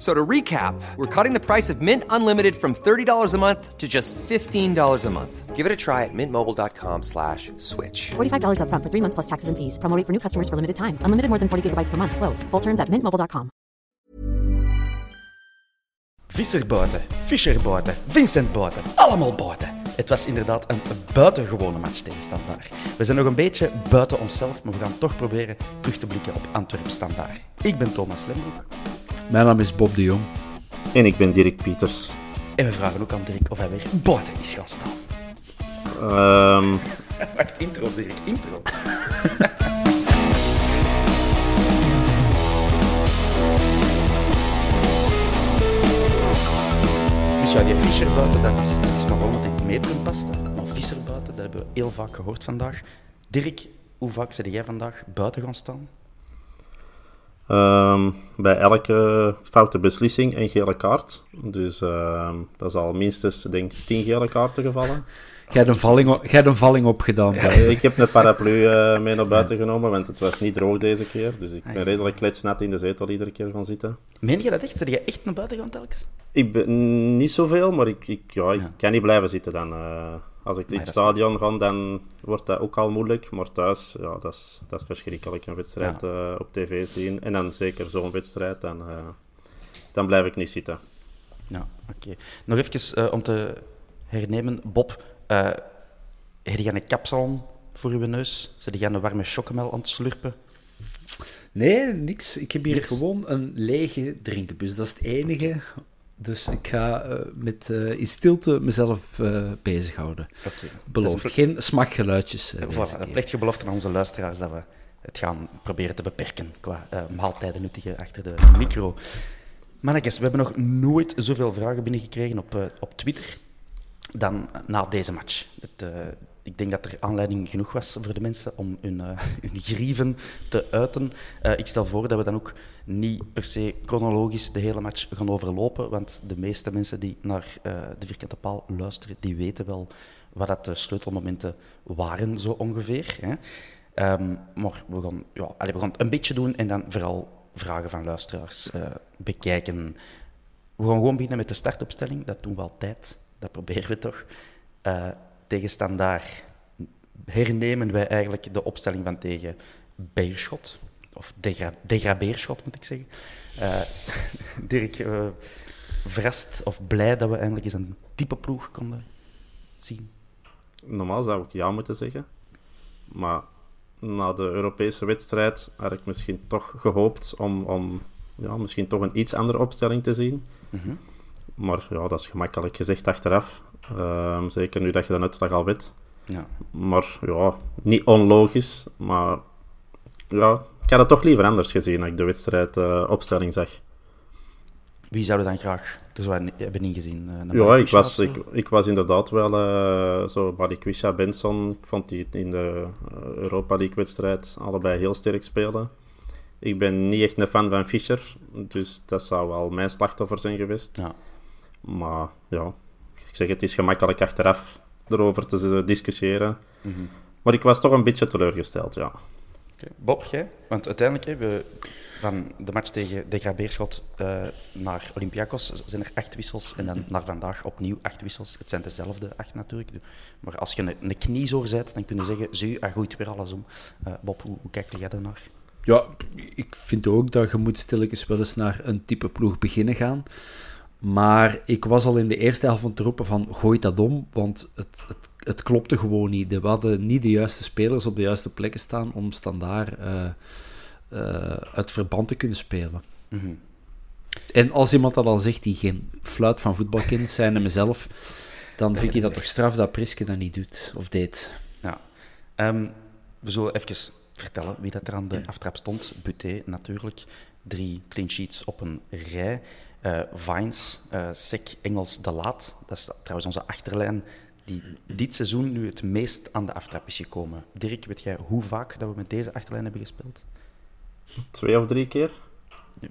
So to recap, we're cutting the price of Mint Unlimited from $30 a month to just $15 a month. Give it a try at mintmobile.com slash switch. $45 upfront for three months plus taxes and fees. Promoting for new customers for limited time. Unlimited more than 40 gigabytes per month. Slows. Full terms at mintmobile.com. Visserbouten, Fischerbouten, Vincent Bouten, allemaal bouten. Het was inderdaad een buitengewone match tegen Standaard. We zijn nog een beetje buiten onszelf, maar we gaan toch proberen terug te blikken op Antwerp Standaard. Ik ben Thomas Lembroek Mijn naam is Bob de Jong. En ik ben Dirk Pieters. en we vragen ook aan Dirk of hij weer buiten is gaan staan. Ehm, Wacht, intro Dirk, intro. Dus ja, die Fischerbuiten, dat is, dat is maar wel wat in het metrum past. hè. Maar Visserbuiten, dat hebben we heel vaak gehoord vandaag. Dirk, hoe vaak ben jij vandaag buiten gaan staan? Ehm, bij elke foute beslissing een gele kaart. Dus ehm, dat is al minstens, denk ik, tien gele kaarten gevallen. Jij hebt een valling, een opgedaan. Ik heb een paraplu eh, mee naar buiten genomen, want het was niet droog deze keer. Dus ik Ah, ben redelijk kletsnat in de zetel iedere keer gaan zitten. Meen je dat echt? Zijn jij echt naar buiten gaan telkens? Ik ben niet zoveel, maar ik, ik, ja, ik Ja. kan niet blijven zitten dan. eh. Als ik in dat het stadion ga, dan wordt dat ook al moeilijk. Maar thuis, ja, dat is, dat is verschrikkelijk. Een wedstrijd eh, op tv zien. En dan zeker zo'n wedstrijd, dan, eh, dan blijf ik niet zitten. Ja, oké. Nog even eh, om te hernemen. Bob, eh heb jij een kapsalon voor uw neus? Zit jij een warme chocomel aan het slurpen? Nee, niks. Ik heb hier Niks. gewoon een lege drinkenbus. Dat is het enige. Dus ik ga eh, met, eh, in stilte mezelf eh, bezighouden. Oké. Beloofd. Dus Geen smakgeluidjes. deze voilà, belofte aan onze luisteraars dat we het gaan proberen te beperken qua maaltijden nuttigen achter de micro. Mannetjes, we hebben nog nooit zoveel vragen binnengekregen op, op Twitter dan na deze match. Het, ik denk dat er aanleiding genoeg was voor de mensen om hun, hun grieven te uiten. Eh, ik stel voor dat we dan ook niet per se chronologisch de hele match gaan overlopen, want de meeste mensen die naar eh, de vierkante paal luisteren, die weten wel wat dat de sleutelmomenten waren, zo ongeveer. Hè. Ehm, maar we gaan, ja, allee, we gaan een beetje doen en dan vooral vragen van luisteraars bekijken. We gaan gewoon beginnen met de startopstelling. Dat doen we altijd. Dat proberen we toch. Tegen Standaard hernemen wij eigenlijk de opstelling van tegen Beerschot. Of degra degrabeerschot, moet ik zeggen. Eh, Dirk, eh, verrast of blij dat we eindelijk eens een type ploeg konden zien. Normaal zou ik ja moeten zeggen. Maar na de Europese wedstrijd had ik misschien toch gehoopt om, om ja, misschien toch een iets andere opstelling te zien. Mhm. Maar ja, dat is gemakkelijk gezegd achteraf. Ehm, zeker nu dat je de uitslag al weet. Ja. Maar ja, niet onlogisch. Maar ja, ik had het toch liever anders gezien als ik de wedstrijd eh, opstelling zag. Wie zouden dan graag zo in- hebben ingezien? Een Ja, ik was, ik, ik was inderdaad wel eh zo Balikwisha, Benson. Ik vond die in de Europa League wedstrijd allebei heel sterk spelen. Ik ben niet echt een fan van Fischer, dus dat zou wel mijn slachtoffer zijn geweest. Ja. Maar ja, ik zeg het is gemakkelijk achteraf erover te discussiëren. Mhm. Maar ik was toch een beetje teleurgesteld, ja. Oké. Bob, jij? Want uiteindelijk hebben we van de match tegen de Grabeerschot eh, naar Olympiakos zijn er acht wissels en dan naar vandaag opnieuw acht wissels. Het zijn dezelfde acht natuurlijk. Maar als je een, een kniezoor zet, dan kun je zeggen, zie, hij gooit weer alles om. Eh, Bob, hoe, hoe kijkt jij daarnaar? Ja, ik vind ook dat je moet stilletjes wel eens naar een type ploeg beginnen gaan. Maar ik was al in de eerste helft van te roepen van gooi dat om, want het, het, het klopte gewoon niet. We hadden niet de juiste spelers op de juiste plekken staan om standaard uh, uh, uit verband te kunnen spelen. Mhm. En als iemand dat al zegt die geen fluit van voetbal kent, zijn en mezelf, dan vind ik dat toch straf dat Priske dat niet doet of deed. Ja. Um, we zullen even vertellen wie dat er aan de aftrap stond. Buté natuurlijk. Drie clean sheets op een rij. Uh, Vines, uh, Sek, Engels, De Laat. Dat is trouwens onze achterlijn die dit seizoen nu het meest aan de aftrap is gekomen. Dirk, weet jij hoe vaak dat we met deze achterlijn hebben gespeeld? Twee of drie keer?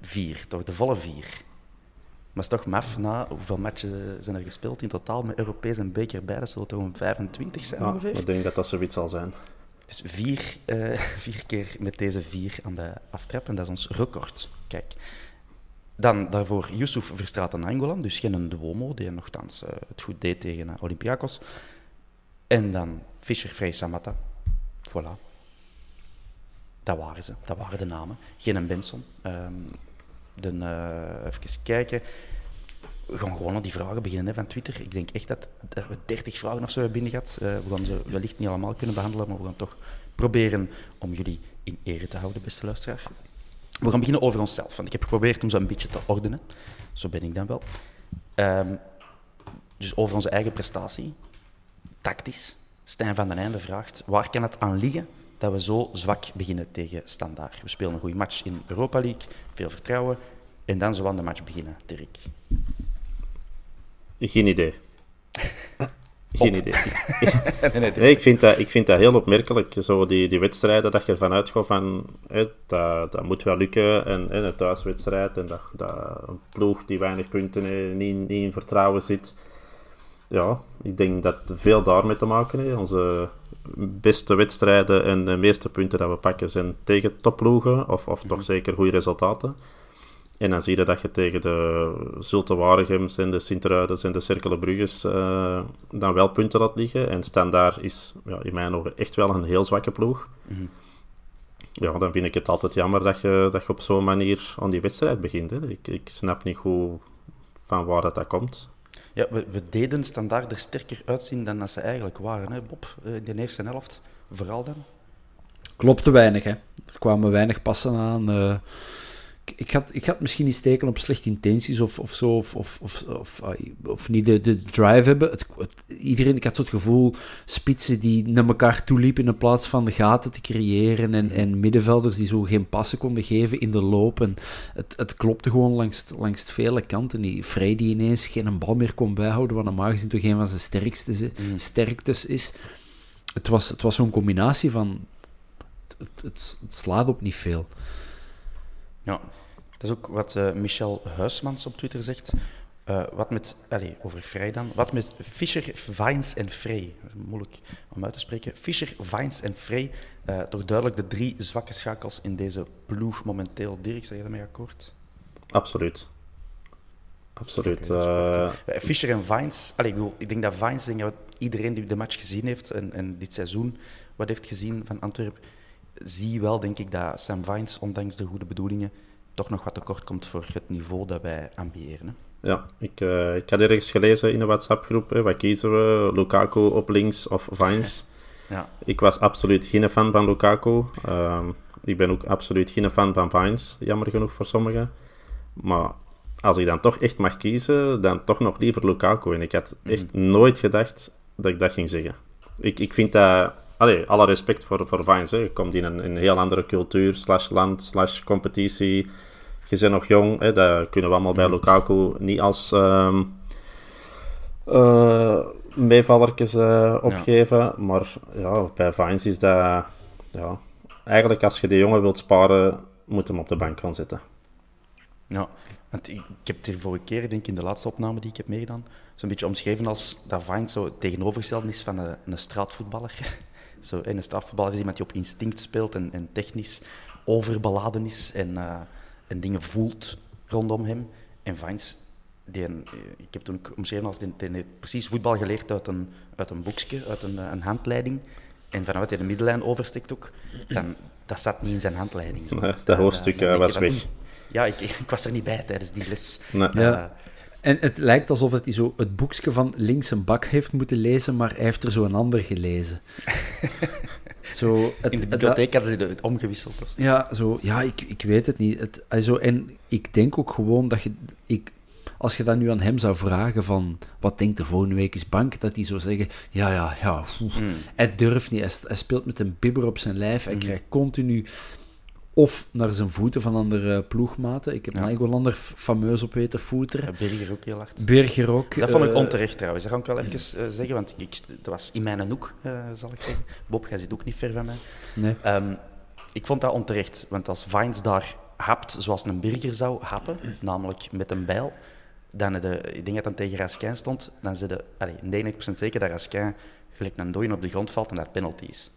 Vier, toch? De volle vier. Maar het is toch maf, na hoeveel matchen zijn er gespeeld in totaal met Europees en beker bij? Dat zullen toch een 25 zijn ja, ongeveer? Ik denk dat dat zoiets zal zijn. Dus vier, uh, vier keer met deze vier aan de aftrap en dat is ons record. Kijk. Dan daarvoor Yusuf Verstraat en Angolan, dus geen Duomo, die nogthans uh, het goed deed tegen uh, Olympiakos. En dan Fischer, Frey, Samata. Voilà. Dat waren ze, dat waren de namen. Geen een Benson. Um, even kijken. We gaan gewoon aan die vragen beginnen hè, van Twitter. Ik denk echt dat, dat we 30 vragen of zo hebben binnen gehad. We gaan ze wellicht niet allemaal kunnen behandelen, maar we gaan toch proberen om jullie in ere te houden, beste luisteraar. We gaan beginnen over onszelf, want ik heb geprobeerd om ze een beetje te ordenen. Zo ben ik dan wel. Um, dus over onze eigen prestatie. Tactisch. Stijn van den Einde vraagt, waar kan het aan liggen dat we zo zwak beginnen tegen Standaard? We spelen een goede match in Europa League, veel vertrouwen, en dan zo aan de match beginnen, Dirk. Geen idee. Geen idee. nee, nee, nee, ik, vind dat, ik vind dat heel opmerkelijk, zo die, die wedstrijden, dat je ervan uitgaat van, hè, dat, dat moet wel lukken, en, en een thuiswedstrijd, en dat, dat een ploeg die weinig punten heeft, niet, niet in vertrouwen zit. Ja, ik denk dat veel daarmee te maken heeft. Onze beste wedstrijden en de meeste punten dat we pakken zijn tegen topploegen, of, of toch zeker goede resultaten. En dan zie je dat je tegen de Zulte Waregems en de Sint-Ruidens en de Cerkelenbrugges uh, dan wel punten laat liggen. En Standaard is ja, in mijn ogen echt wel een heel zwakke ploeg. Mm -hmm. Ja, dan vind ik het altijd jammer dat je, dat je op zo'n manier aan die wedstrijd begint. Hè. Ik, ik snap niet hoe van waar dat, dat komt. Ja, we, we deden Standaard er sterker uitzien dan dat ze eigenlijk waren, hè, Bob, in de eerste helft. Vooral dan. Klopte weinig, hè. Er kwamen weinig passen aan. Uh ik had, ik had misschien niet steken op slechte intenties of, of zo, of, of, of, of, of niet de, de drive hebben. Het, het, iedereen, ik had zo het gevoel, spitsen die naar elkaar toeliepen in plaats van de gaten te creëren en, en middenvelders die zo geen passen konden geven in de loop. En het, het klopte gewoon langs, langs vele kanten. Die Vrij die ineens geen bal meer kon bijhouden, wat normaal gezien toch een van zijn sterkste, Mm. sterktes is. Het was, het was zo'n combinatie van... Het, het, het slaat op niet veel. Ja, dat is ook wat uh, Michel Huismans op Twitter zegt. Uh, wat met, allez, over Vrij dan. Wat met Fischer, Vines en Frey. Moeilijk om uit te spreken. Fischer, Vines en Frey. Uh, toch duidelijk de drie zwakke schakels in deze ploeg momenteel. Dirk, zeg je daarmee akkoord? Absoluut. Absoluut. Okay, Fischer en Vines. Allez, ik, bedoel, ik denk dat Vines, denk dat iedereen die de match gezien heeft en, en dit seizoen wat heeft gezien van Antwerpen, zie wel, denk ik, dat Sam Vines, ondanks de goede bedoelingen, toch nog wat tekort komt voor het niveau dat wij ambiëren. Hè? Ja, ik, uh, ik had ergens gelezen in een WhatsApp-groep, wat kiezen we, Lukaku op links of Vines? ja. Ik was absoluut geen fan van Lukaku. Uh, ik ben ook absoluut geen fan van Vines, jammer genoeg voor sommigen. Maar als ik dan toch echt mag kiezen, dan toch nog liever Lukaku. En ik had echt mm. nooit gedacht dat ik dat ging zeggen. Ik, ik vind dat... Allee, alle respect voor, voor Vines. Hè. Je komt in een, een heel andere cultuur, slash land, slash competitie. Je bent nog jong, hè. dat kunnen we allemaal bij Lukaku niet als um, uh, meevallertjes uh, opgeven. Ja. Maar ja, bij Vines is dat... Ja, eigenlijk als je de jongen wilt sparen, moet hem op de bank gaan zitten. Ja, want ik, ik heb het hier vorige keer, denk ik, in de laatste opname die ik heb meegedaan, zo'n beetje omschreven als dat Vines zo tegenovergesteld is van een, een straatvoetballer. Zo, en een strafvoetballer is iemand die op instinct speelt en, en technisch overbeladen is en, uh, en dingen voelt rondom hem. En Vines, die een, ik heb toen ook omschreven als die, die heeft precies voetbal geleerd uit een, uit een boekje, uit een, een handleiding. En vanuit hij de middenlijn oversteekt ook, dan, dat zat niet in zijn handleiding. Nee, dat hoofdstuk uh, was weg. Ja, ik, ik, was er niet bij tijdens die les. Nee. Ja. En het lijkt alsof hij zo het boekje van links een bak heeft moeten lezen, maar hij heeft er zo een ander gelezen. zo, het, In de bibliotheek hadden ze het omgewisseld. Of zo. Ja, zo, ja ik, ik weet het niet. Het, also, en ik denk ook gewoon dat je... Ik, als je dat nu aan hem zou vragen van... Wat denkt de volgende week is bank? Dat hij zou zeggen... Ja, ja, ja. oeh. Hij durft niet. Hij, hij speelt met een bibber op zijn lijf. Hij krijgt continu... Of naar zijn voeten van andere ploegmaten. Ik heb Ja. Naingolander fameus op weten voeter. Ja, Berger ook heel hard. Berger ook. Dat vond ik eh, onterecht trouwens. Dat ga ik wel even eh, zeggen, want ik, dat was in mijn hoek, eh, zal ik zeggen. Bob, jij zit ook niet ver van mij. Nee. Ehm, ik vond dat onterecht, want als Vines daar hapt zoals een burger zou happen, namelijk met een bijl, dan de, ik denk dat dan tegen Raskin stond, dan zit de 99% zeker dat Raskin gelijk een dooien op de grond valt en dat penalty is.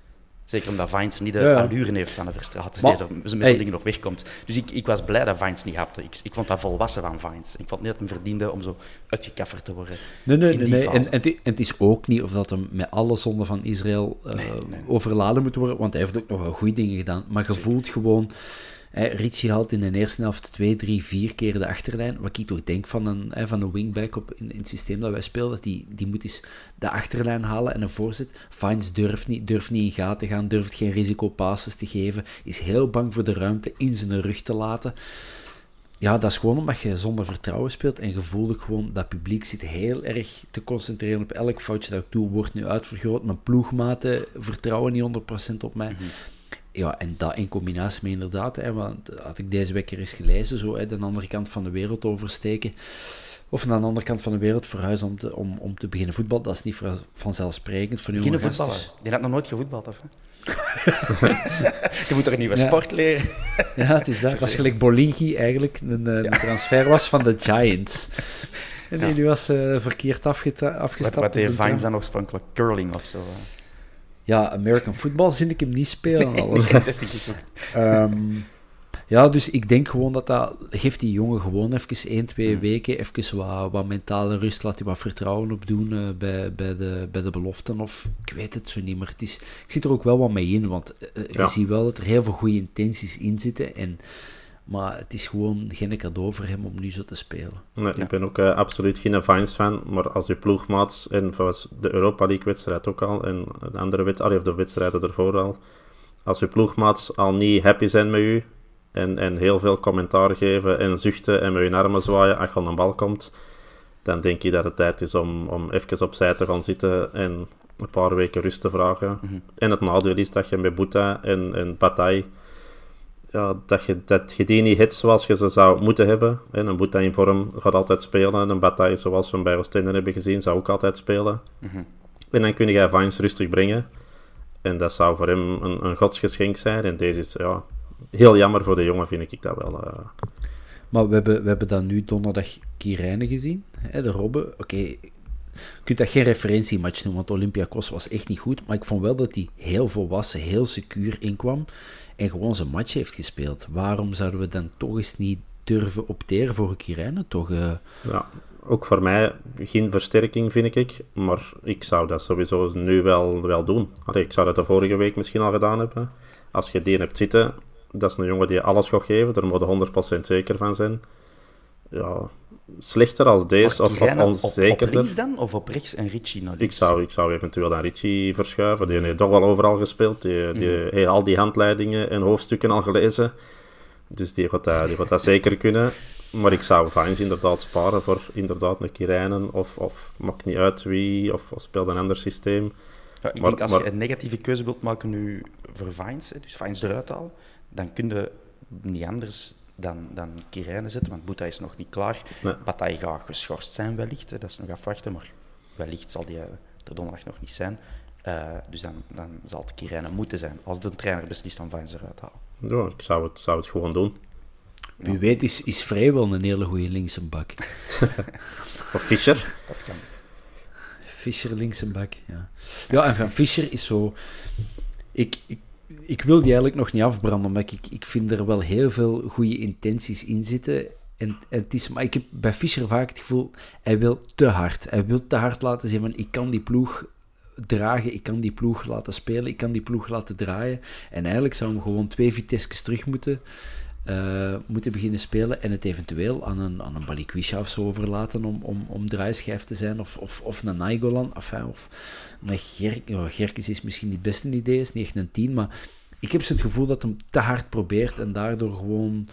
Zeker omdat Vines niet de Ja, ja. allure heeft van de Verstraat, Maar- die er met zo'n hey. dingen nog wegkomt. Dus ik, ik was blij dat Vines niet hapte. Ik, ik vond dat volwassen van Vines. Ik vond niet dat hij verdiende om zo uitgekafferd te worden. Nee, nee, nee. en het is ook niet of dat hem met alle zonden van Israël eh, overladen moet worden, want hij heeft ook nog wel goede dingen gedaan. Maar je voelt gewoon... Richie haalt in de eerste helft twee, drie, vier keer de achterlijn. Wat ik toch denk van een, hè, van een wingback op, in, in het systeem dat wij spelen, dat die, die moet eens de achterlijn halen en een voorzet. Fines durft niet, durft niet in gaten gaan, durft geen risicopasses te geven, is heel bang voor de ruimte in zijn rug te laten. Ja, dat is gewoon omdat je zonder vertrouwen speelt en ook gewoon dat publiek zit heel erg te concentreren op elk foutje dat ik doe, wordt nu uitvergroot. Mijn ploegmaten vertrouwen niet 100% op mij. Ja, en dat in combinatie met inderdaad, hè, want had ik deze week er eens gelezen, zo hè, de andere kant van de wereld oversteken, of naar de andere kant van de wereld verhuizen om te, om, om te beginnen voetbal, dat is niet van- vanzelfsprekend voor Beginnen voetballen. Die had nog nooit gevoetbald, of? hè? Je moet er een nieuwe Ja. sport leren. Ja, het is dat. Dat is gelijk Bolingi eigenlijk een, een transfer was van de Giants. En die Ja. was eh, verkeerd Wat, afgestapt. wat deed de Vines dan oorspronkelijk? Curling of zo. Ja, American football zie ik hem niet spelen. Alles. ik ook. Ehm, ja, dus ik denk gewoon dat dat... Geeft die jongen gewoon even 1, 2 weken, even wat, wat mentale rust, laat hij wat vertrouwen opdoen eh, bij, bij, de, bij de beloften. Of, ik weet het zo niet, maar het is, ik zit er ook wel wat mee in, want eh, je Ja. ziet wel dat er heel veel goede intenties in zitten. En, maar het is gewoon geen cadeau voor hem om nu zo te spelen. Nee, Ik ben ook eh, absoluut geen Vines-fan, maar als je ploegmaats, en was de Europa League-wedstrijd ook al, en de andere wed allee, of de wedstrijden ervoor al, als je ploegmaats al niet happy zijn met u, en, en heel veel commentaar geven en zuchten en met hun armen zwaaien als je aan de bal komt, dan denk je dat het tijd is om, om even opzij te gaan zitten en een paar weken rust te vragen. En het nadeel is dat je met Boeta en, en Bataille ja, dat, je, dat je die niet hit zoals je ze zou moeten hebben. En een Boeta in vorm gaat altijd spelen. En een Bataille, zoals we hem bij Oostende hebben gezien, zou ook altijd spelen. En dan kun je Vines rustig brengen. En dat zou voor hem een, een godsgeschenk zijn. En deze is ja, heel jammer voor de jongen, vind ik dat wel. eh. Maar we hebben, we hebben dan nu donderdag Kirijnen gezien, hè, de Robben. Oké, je kunt dat geen referentiematch noemen, want Olympiakos was echt niet goed. Maar ik vond wel dat hij heel volwassen, heel secuur inkwam en gewoon zijn match heeft gespeeld. Waarom zouden we dan toch eens niet durven opteren voor Kirijnen? Toch, eh, ja, ook voor mij geen versterking, vind ik. Maar ik zou dat sowieso nu wel, wel doen. Ik zou dat de vorige week misschien al gedaan hebben. Als je die hebt zitten, dat is een jongen die alles gaat geven. Daar moet je 100% zeker van zijn. Ja, slechter als deze, of, of Kirijnen op, op onzekerder. links dan? Of op rechts en Richie naar Ik zou, ik zou eventueel naar Richie verschuiven. Die heeft toch al overal gespeeld. Die, die heeft al die handleidingen en hoofdstukken al gelezen. Dus die gaat dat, die gaat dat zeker kunnen. Maar ik zou Vines inderdaad sparen voor inderdaad een Kirijnen. Of, of maakt niet uit wie. Of, of speelt een ander systeem. Ja, ik Maar- denk als maar- je een negatieve keuze wilt maken nu voor Vines, dus Vines eruit halen, dan kun je niet anders dan, dan Kirijnen zetten, want Boeta is nog niet klaar. Nee. Bataille gaat geschorst zijn wellicht, hè, dat is nog afwachten, maar wellicht zal die eh, er donderdag nog niet zijn. Eh, dus dan, dan zal het Kirijnen moeten zijn, als de trainer beslist om Vines eruit te halen. Ja, ik zou het, zou het gewoon doen. wie weet is, is vrijwel een hele goede linkse bak. Of Fischer. Dat kan. Fischer linkse bak, ja. Ja, en van Fischer is zo... Ik, ik, ik wil die eigenlijk nog niet afbranden, maar ik, ik vind er wel heel veel goede intenties in zitten. En, het is, maar ik heb bij Fischer vaak het gevoel, hij wil te hard. Hij wil te hard laten zien van, ik kan die ploeg dragen, ik kan die ploeg laten spelen, ik kan die ploeg laten draaien. En eigenlijk zou hem gewoon twee vitesses terug moeten eh, moeten beginnen spelen en het eventueel aan een, aan een Balikwisha of zo overlaten om, om, om draaischijf te zijn, of, of, of een Naigolan, enfin, of een Ger ja, Gerkes is misschien niet het beste idee, is niet echt een 10, maar ik heb zo het gevoel dat hem te hard probeert en daardoor gewoon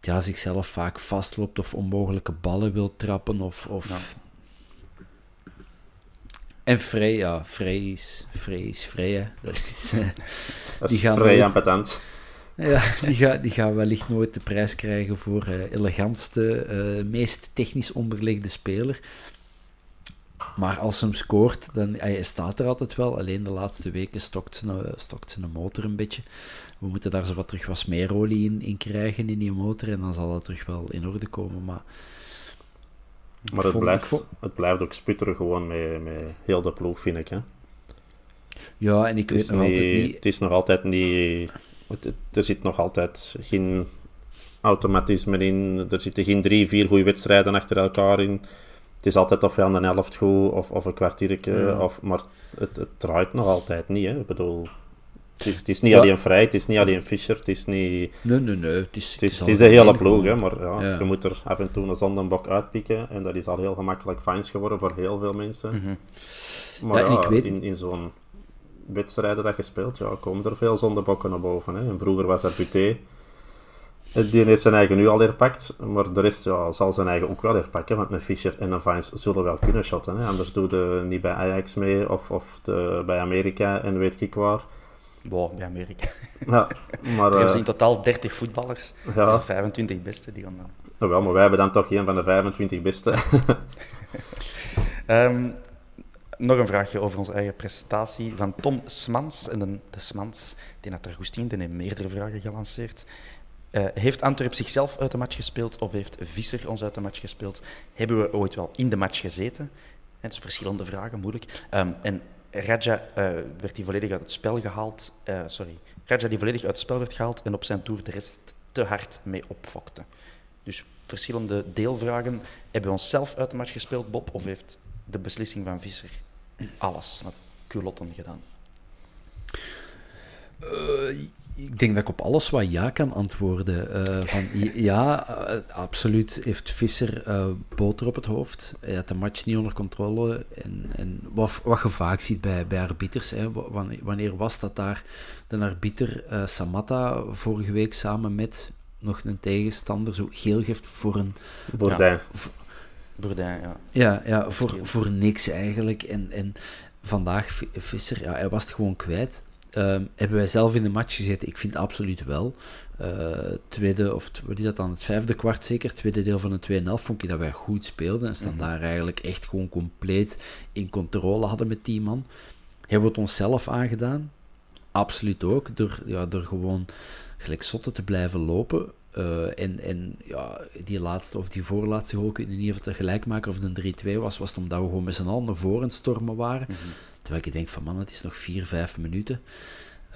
ja, zichzelf vaak vastloopt of onmogelijke ballen wil trappen. Of, of... En Frey, ja, Frey is Frey. Is Frey hè. Dat is, uh, dat is vrij ambetant. Ja, die gaat die ga wellicht nooit de prijs krijgen voor uh, elegantste, uh, meest technisch onderlegde speler. Maar als hij hem scoort, dan hij staat er altijd wel. Alleen de laatste weken stokt zijn, stokt zijn motor een beetje. We moeten daar zo wat terug wat smeerolie in, in krijgen in die motor. En dan zal dat terug wel in orde komen. Maar, maar het, blijft, het blijft ook sputteren gewoon met, met heel de ploeg, vind ik. Hè? Ja, en ik weet nog altijd niet... Het is nog altijd niet... er zit nog altijd geen automatisme in. Er zitten geen drie, vier goede wedstrijden achter elkaar in het is altijd of je aan de helft goed of, of een kwartiertje, of, maar het, het draait nog altijd niet. Hè. Ik bedoel, het is, het is niet alleen Vrij, het is niet alleen Fischer, het is niet... Nee, nee, nee. Het is, het is, het is de hele ploeg, hè, maar ja, je moet er af en toe een zondenbok uitpikken en dat is al heel gemakkelijk fijns geworden voor heel veel mensen. Mhm. Maar ja, weet... in, in zo'n wedstrijden dat je speelt, ja, komen er veel zondebokken naar boven. Hè. En vroeger was er Buté, die heeft zijn eigen nu al herpakt, maar de rest ja, zal zijn eigen ook wel herpakken, want een Fischer en Vines zullen wel kunnen shotten. Hè. Anders doe je niet bij Ajax mee of, of de, bij Amerika en weet ik waar. Wow, bij Amerika. Ja, maar, zijn in totaal 30 voetballers, ja. 25 beste die gaan dan. Nou, wel, maar wij hebben dan toch een van de 25 beste. um, nog een vraagje over onze eigen prestatie van Tom Smans. En de, Smans, die had er goed in, die heeft meerdere vragen gelanceerd. Uh, heeft Antwerp zichzelf uit de match gespeeld of heeft Visser ons uit de match gespeeld? Hebben we ooit wel in de match gezeten? Het zijn verschillende vragen, moeilijk. Um, en Raja uh, werd die volledig uit het spel gehaald. Uh, sorry. Raja die volledig uit het spel werd gehaald en op zijn toer de rest te hard mee opfokte. Dus verschillende deelvragen. Hebben we onszelf uit de match gespeeld, Bob? Of heeft de beslissing van Visser alles met culotten gedaan? ik denk dat ik op alles wat ja kan antwoorden. Uh, van, ja, uh, absoluut heeft Visser uh, boter op het hoofd. Hij had de match niet onder controle. En, en wat, wat je vaak ziet bij, bij arbiters. Hè, wanneer, wanneer was dat daar de arbiter Samatta vorige week samen met nog een tegenstander zo geel geeft voor een... Bourdin. Ja, Bourdin, ja. Ja, ja voor, voor niks eigenlijk. En, en vandaag, Visser, ja, hij was het gewoon kwijt. Uh, hebben wij zelf in de match gezeten? Ik vind absoluut wel. Uh, tweede, of wat is dat dan? Het vijfde kwart zeker, tweede deel van de 2,5 vond ik dat wij goed speelden. En staan mm daar eigenlijk echt gewoon compleet in controle hadden met die man. Hebben we het onszelf aangedaan? Absoluut ook. Door, ja, door gewoon gelijk zotten te blijven lopen. Uh, en en ja, die laatste of die voorlaatste goal, ik weet niet of het gelijkmaker of de 3-2 was, was het omdat we gewoon met z'n allen naar voren stormen waren. Mm Terwijl ik denk van man, het is nog 4, 5 minuten.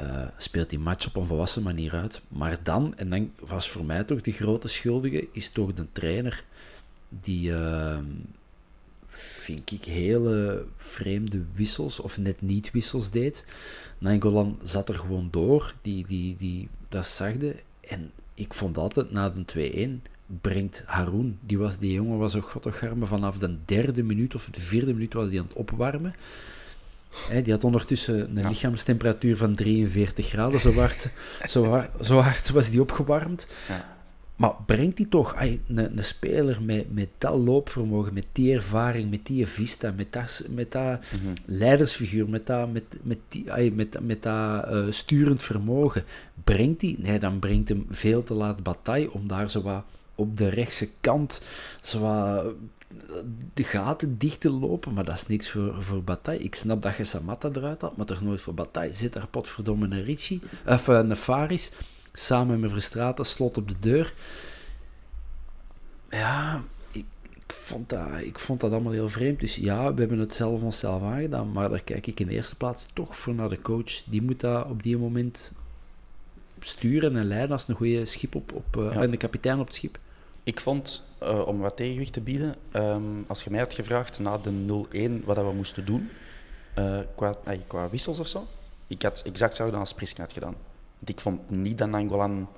Uh, speelt die match op een volwassen manier uit. Maar dan, en dan was voor mij toch de grote schuldige, is toch de trainer die, uh, vind ik, hele vreemde wissels, of net niet wissels deed. Nangolan zat er gewoon door, die, die, die, dat zagde. En ik vond altijd na de 2-1 brengt Haroon, die, was, die jongen was ook godtogarme vanaf de derde minuut of de vierde minuut was die aan het opwarmen die had ondertussen een lichaamstemperatuur van 43 graden. Zo hard, zo zo hard was die opgewarmd. Ja. Maar brengt die toch een, een, speler met, met dat loopvermogen, met die ervaring, met die vista, met dat, met dat mhm. leidersfiguur, met dat, met, met die, met, met dat uh, sturend vermogen, brengt die? Nee, dan brengt hem veel te laat bataille om daar zo wat op de rechtse kant zo wat de gaten dicht te lopen, maar dat is niks voor, voor Bataille. Ik snap dat je Samatta eruit had, maar toch nooit voor Bataille. Zit daar potverdomme een Ricci, of uh, een Faris, samen met Verstraten, slot op de deur. Ja, ik, ik, vond dat, ik vond dat allemaal heel vreemd. Dus ja, we hebben het zelf onszelf aangedaan, maar daar kijk ik in de eerste plaats toch voor naar de coach. Die moet dat op die moment sturen en leiden als een goede schip op, op uh, en de kapitein op het schip. Ik vond, uh, om wat tegenwicht te bieden, um, als je mij had gevraagd na de 0-1 wat we moesten doen, uh, qua, qua wissels of zo, ik had exact hetzelfde als Prisken had gedaan. Want ik vond niet dat Nangolan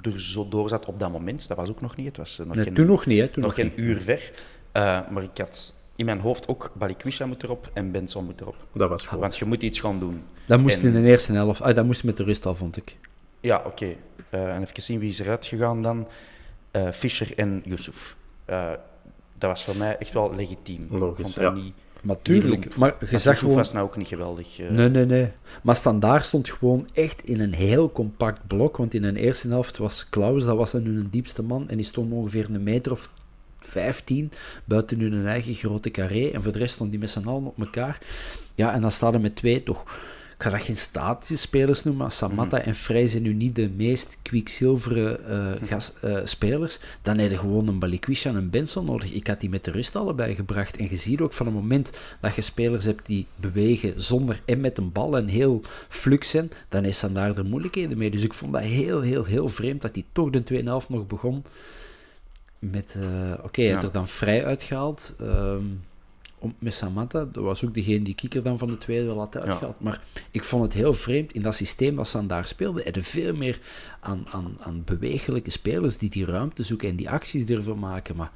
er zo door zat op dat moment. Dat was ook nog niet. Het was eh, nog Nee, geen, toen nog niet, hè. Toen nog nog geen uur ver. Eh, maar ik had in mijn hoofd ook Balikwisha moet erop en Benson moet erop. Dat was goed. Want je moet iets gaan doen. Dat moest En- in de eerste helft. Ah, dat moest met de rust al, vond ik. Ja, oké. Eh, en even zien wie is eruit gegaan dan. Eh, Fischer en Yusuf. Dat was voor mij echt wel legitiem. Logisch, ik vond dat ja. niet, Maar tuurlijk. Maar je zag gewoon... was nou ook niet geweldig. eh. Nee, nee, nee. Maar Standaard stond gewoon echt in een heel compact blok. Want in de eerste helft was Klaus, dat was dan hun diepste man. En die stond ongeveer een meter of 15 buiten hun eigen grote carré. En voor de rest stond die met z'n allen op elkaar. Ja, en dan staan er met twee toch... Ik ga dat geen statische spelers noemen, maar Samatta en Vrij zijn nu niet de meest kwikzilveren eh, gas- eh, spelers. Dan heb je gewoon een Balikwisha en een Benson nodig. Ik had die met de rust allebei gebracht. En je ziet ook van het moment dat je spelers hebt die bewegen zonder en met een bal en heel flux zijn, dan is dan daar de moeilijkheden mee. Dus ik vond dat heel, heel, heel vreemd dat hij toch de 2,5 nog begon met... eh, Oké, hij had er dan vrij uitgehaald. ehm, om, met Samantha, dat was ook degene die Kikker dan van de tweede wel had uitgehaald. Maar ik vond het heel vreemd, in dat systeem dat ze daar speelden, er veel meer aan, aan, aan bewegelijke spelers die die ruimte zoeken en die acties durven maken. Maar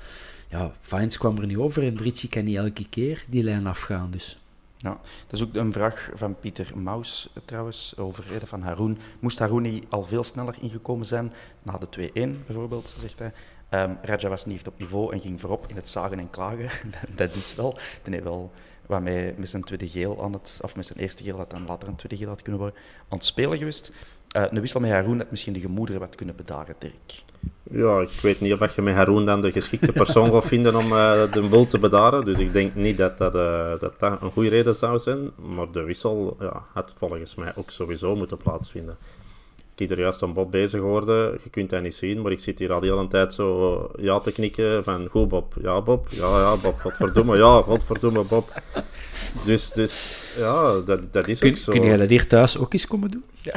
ja, Vines kwam er niet over en Ritchie kan niet elke keer die lijn afgaan. Dus Ja, dat is ook een vraag van Pieter Maus eh, trouwens, over eh, van Haroun. Moest Haroun al veel sneller ingekomen zijn, na de 2-1 bijvoorbeeld, zegt hij. Ehm Raja was niet op niveau en ging voorop in het zagen en klagen. dat is wel. Dan heeft wel wat met, zijn tweede geel aan het, of met zijn eerste geel, dat dan later een tweede geel had kunnen worden, aan het spelen geweest. Eh een wissel met Haroun had misschien de gemoederen wat kunnen bedaren, Dirk. Ja, ik weet niet of je met Haroun dan de geschikte persoon gaat vinden om eh, de boel te bedaren. Dus ik denk niet dat dat, eh, dat dat een goede reden zou zijn. Maar de wissel ja, had volgens mij ook sowieso moeten plaatsvinden. Ben er juist aan Bob bezig geworden. Je kunt dat niet zien, maar ik zit hier al heel een tijd zo ja te knikken van goed Bob, ja Bob, ja ja Bob, godverdomme, ja godverdomme Bob. Dus, dus ja, dat, dat is kun, ook zo. kun jij dat hier thuis ook eens komen doen?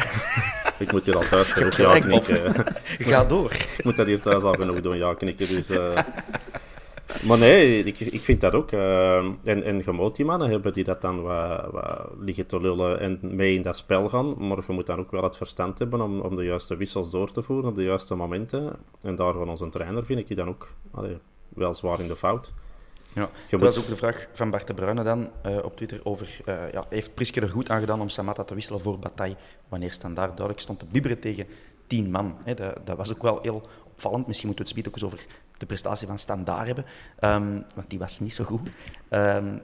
Ik moet hier al thuis genoeg ja knikken. Ga door. Ik moet dat hier thuis al genoeg doen, ja, knikken. Dus, eh. Maar nee, ik, ik vind dat ook. eh, en, en je moet die mannen hebben die dat dan wat, wat liggen te lullen en mee in dat spel gaan. Maar je moet dan ook wel het verstand hebben om, om de juiste wissels door te voeren op de juiste momenten. En daar van onze trainer vind ik die dan ook allee, wel zwaar in de fout. Ja, dat was ook de vraag van Bart de Bruyne dan eh, op Twitter over... eh, ja, heeft Priske er goed aan gedaan om Samatta te wisselen voor Bataille, wanneer standaard duidelijk stond te bibberen tegen tien man. Hè, dat, dat was ook wel heel opvallend. Misschien moeten we het speed ook eens over de prestatie van standaard hebben, ehm, want die was niet zo goed. Ehm,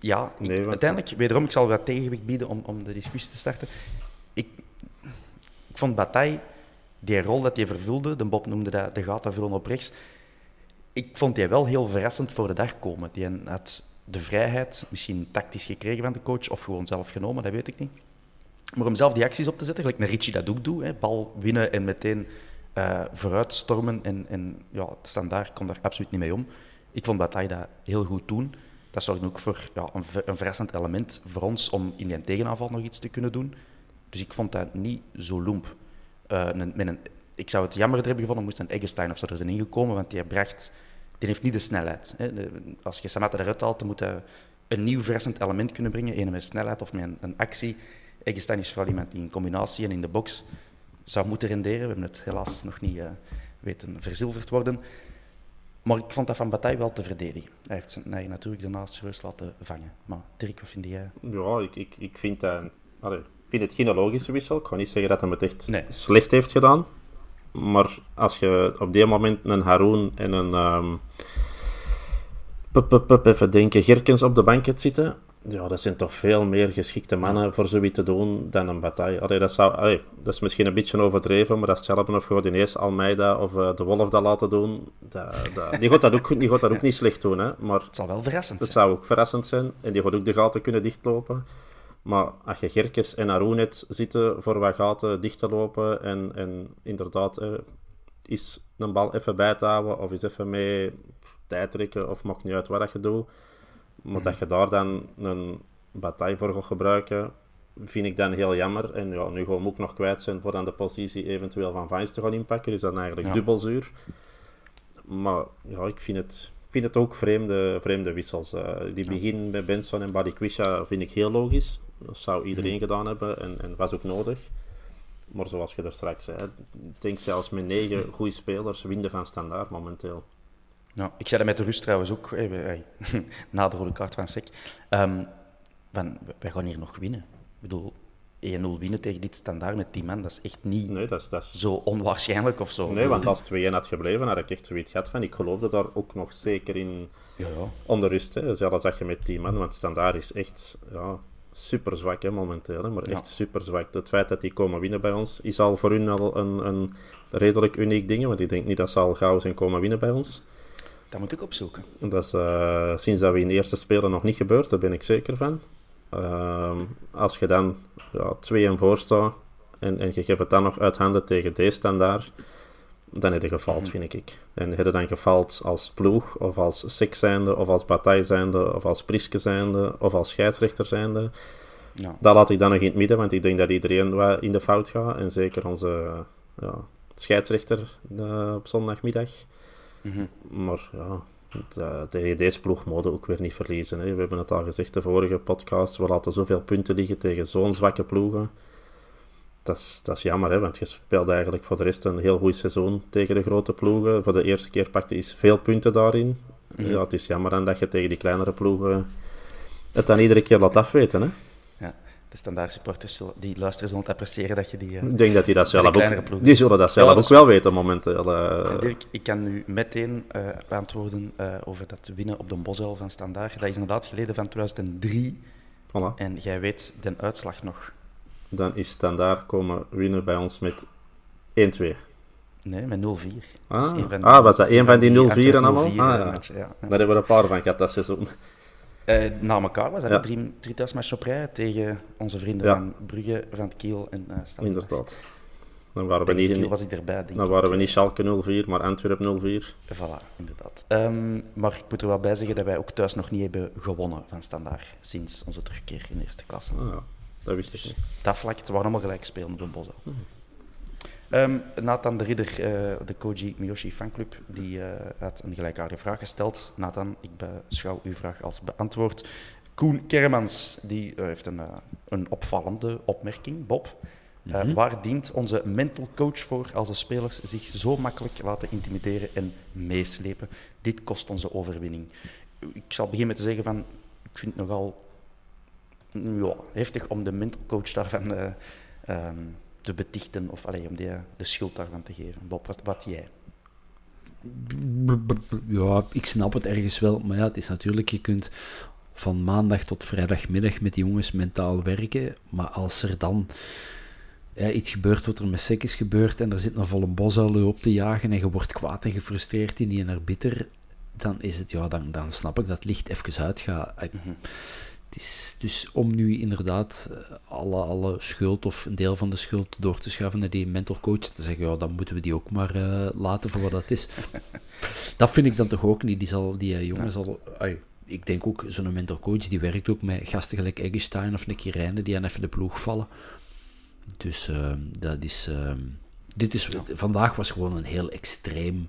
ja, ik- Nee, want- uiteindelijk, wederom, ik zal wat tegengewicht bieden om, om de discussie te starten. Ik, ik vond Bataille, die rol dat hij vervulde, de Bob noemde dat de gaten vullen op rechts, ik vond die wel heel verrassend voor de dag komen. Die had de vrijheid, misschien tactisch gekregen van de coach, of gewoon zelf genomen, dat weet ik niet. Maar om zelf die acties op te zetten, gelijk een Richie dat ook doet, hè, bal winnen en meteen eh vooruit stormen. En, en ja, standaard kon daar absoluut niet mee om. Ik vond Bataille dat heel goed doen. Dat zorgde ook voor ja, een, een verrassend element voor ons om in die tegenaanval nog iets te kunnen doen. Dus ik vond dat niet zo loemp. Eh, met een, ik zou het jammer hebben gevonden, moest een Eggestein of zo er zijn ingekomen, want die bracht, die heeft niet de snelheid. Hè. Als je Samatta eruit haalt, dan moet hij een nieuw verrassend element kunnen brengen, een met snelheid of met een, een actie. Eggestein is vooral iemand die in combinatie en in de box zou moeten renderen. We hebben het helaas nog niet eh, weten verzilverd worden. Maar ik vond dat van Bataille wel te verdedigen. Hij heeft zijn eigen natuurlijk daarna serieus laten vangen. Maar Dirk, wat vind jij? Ja, ik, ik, ik vind, dat, allee, ik vind het geen logische wissel. Ik ga niet zeggen dat hij het echt Nee. slecht heeft gedaan. Maar als je op die moment een Haroon en een... pup, pup, pup, even denken, Gerkens op de bank hebt zitten... Ja, dat zijn toch veel meer geschikte mannen voor zoiets te doen dan een bataille. Allee, dat, zou, allee, dat is misschien een beetje overdreven, maar dat is hetzelfde of gaat ineens Almeida of eh, de Wolf dat laten doen. Dat, dat, die, gaat dat ook, die gaat dat ook niet slecht doen, hè. Maar Het zal wel verrassend dat zijn. zou ook verrassend zijn. En die gaat ook de gaten kunnen dichtlopen. Maar als je Gerkes en Haroon hebt zitten voor wat gaten dicht te lopen en, en inderdaad eh, is een bal even bij te houden of is even mee tijd trekken of maakt niet uit wat dat je doet. Maar dat je daar dan een bataille voor gaat gebruiken, vind ik dan heel jammer. En ja, nu gaan we hem ook nog kwijt zijn voor dan de positie eventueel van Vines te gaan inpakken. Dus dat is eigenlijk Ja. dubbel zuur. Maar ja, ik vind het, vind het ook vreemde, vreemde wissels. Eh, die begin bij Benson en Balikwisha vind ik heel logisch. Dat zou iedereen gedaan hebben en, en was ook nodig. Maar zoals je er straks zei, ik denk zelfs met negen goede spelers winnen van standaard momenteel. Ja, ik zei dat met de rust trouwens ook, hey, hey, na de rode kaart van Sek. Um, van, wij gaan hier nog winnen. Ik bedoel, 1-0 winnen tegen dit standaard met 10 man, dat is echt niet nee, dat is, dat is... zo onwaarschijnlijk of zo. Nee, want als 2-1 had gebleven, had ik echt zoiets gehad van, ik geloofde daar ook nog zeker in ja, ja. onder rust. Hè. Zelfs dat je met 10 man, want standaard is echt ja, super zwak hè, momenteel, hè, maar echt super zwak. Het feit dat die komen winnen bij ons, is al voor hun al een, een redelijk uniek ding, want ik denk niet dat ze al gauw zijn komen winnen bij ons. Dat moet ik opzoeken. Dat is uh, sinds dat we in de eerste spelen nog niet gebeurd, daar ben ik zeker van. Uh, als je dan ja, 2 en voor staat en, en je geeft het dan nog uit handen tegen deze standaard, dan heb je gefaald, mm vind ik. En heb je dan gefaald als ploeg, of als sek zijnde, of als partij zijnde, of als priske zijnde, of als scheidsrechter zijnde. Ja. Dat laat ik dan nog in het midden, want ik denk dat iedereen in de fout gaat. En zeker onze ja, scheidsrechter uh, op zondagmiddag. Mm -hmm. Maar ja, tegen deze ploeg mogen ook weer niet verliezen. Hè. We hebben het al gezegd de vorige podcast. We laten zoveel punten liggen tegen zo'n zwakke ploegen. Dat is, dat is jammer, hè, want je speelt eigenlijk voor de rest een heel goed seizoen tegen de grote ploegen. Voor de eerste keer pakte je veel punten daarin. Mhm. Ja, het is jammer dan dat je tegen die kleinere ploegen het dan iedere keer laat afweten. Hè de standaard supporters die luisteren zullen het appreciëren dat je die... Uh, ik denk dat die dat zelf ook... Die zullen dat zelf ook wel weten momenteel. Uh. Dirk, ik kan nu meteen uh, beantwoorden over dat winnen op de Bosel van standaard. Dat is inderdaad geleden van 2003. Voilà. En jij weet de uitslag nog. Dan is standaard komen winnen bij ons met 1-2. Nee, met 0-4. Ah, ah was dat een van die 0-4 en allemaal? Ah, ja. Daar hebben we een paar van gehad dat seizoen. Uh, na elkaar was dat ja. drie, drie op rij tegen onze vrienden van Brugge, Van Kiel en uh. Inderdaad. Dan waren we niet, Kiel was ik erbij, denk dan waren we niet Schalke 0-4, maar Antwerp 0-4. Voilà, inderdaad. Um, maar ik moet er wel bij zeggen dat wij ook thuis nog niet hebben gewonnen van Standaard sinds onze terugkeer in de eerste klasse. Ah, ja. Dat wist ik niet. Dat vlak, ze waren allemaal gelijk spelen de Bos. Mm. Um, Nathan de Ridder, uh, de Koji Miyoshi fanclub, die uh, had een gelijkaardige vraag gesteld. Nathan, ik beschouw uw vraag als beantwoord. Koen Kermans die, uh, heeft een, een opvallende opmerking. Bob, mm -hmm. waar dient onze mental coach voor als de spelers zich zo makkelijk laten intimideren en meeslepen? Dit kost onze overwinning. Ik zal beginnen met te zeggen van, ik vind het nogal ja, heftig om de mental coach daarvan... Um, te betichten of allee, om die, de schuld daarvan te geven. Bob, wat, wat jij? Ja, ik snap het ergens wel, maar ja, het is natuurlijk, je kunt van maandag tot vrijdagmiddag met die jongens mentaal werken, maar als er dan ja, iets gebeurt wat er met sek is gebeurd en er zit een volle bosuil op te jagen en je wordt kwaad en gefrustreerd in die naar bitter, dan is het, ja, dan, dan snap ik dat het licht even uitgaat. Mm het is dus om nu inderdaad eh, alle, alle schuld of een deel van de schuld door te schuiven naar die mental coach, te zeggen, ja, dan moeten we die ook maar uh, laten voor wat dat is. dat vind ik dan toch ook niet. Die, zal, die uh, jongen zal... Ay, ik denk ook, zo'n mental coach, die werkt ook met gasten gelijk Eggestein of Nicky Rijnen, die aan even de ploeg vallen. Dus uh, dat is... dit is... Vandaag was gewoon een heel extreem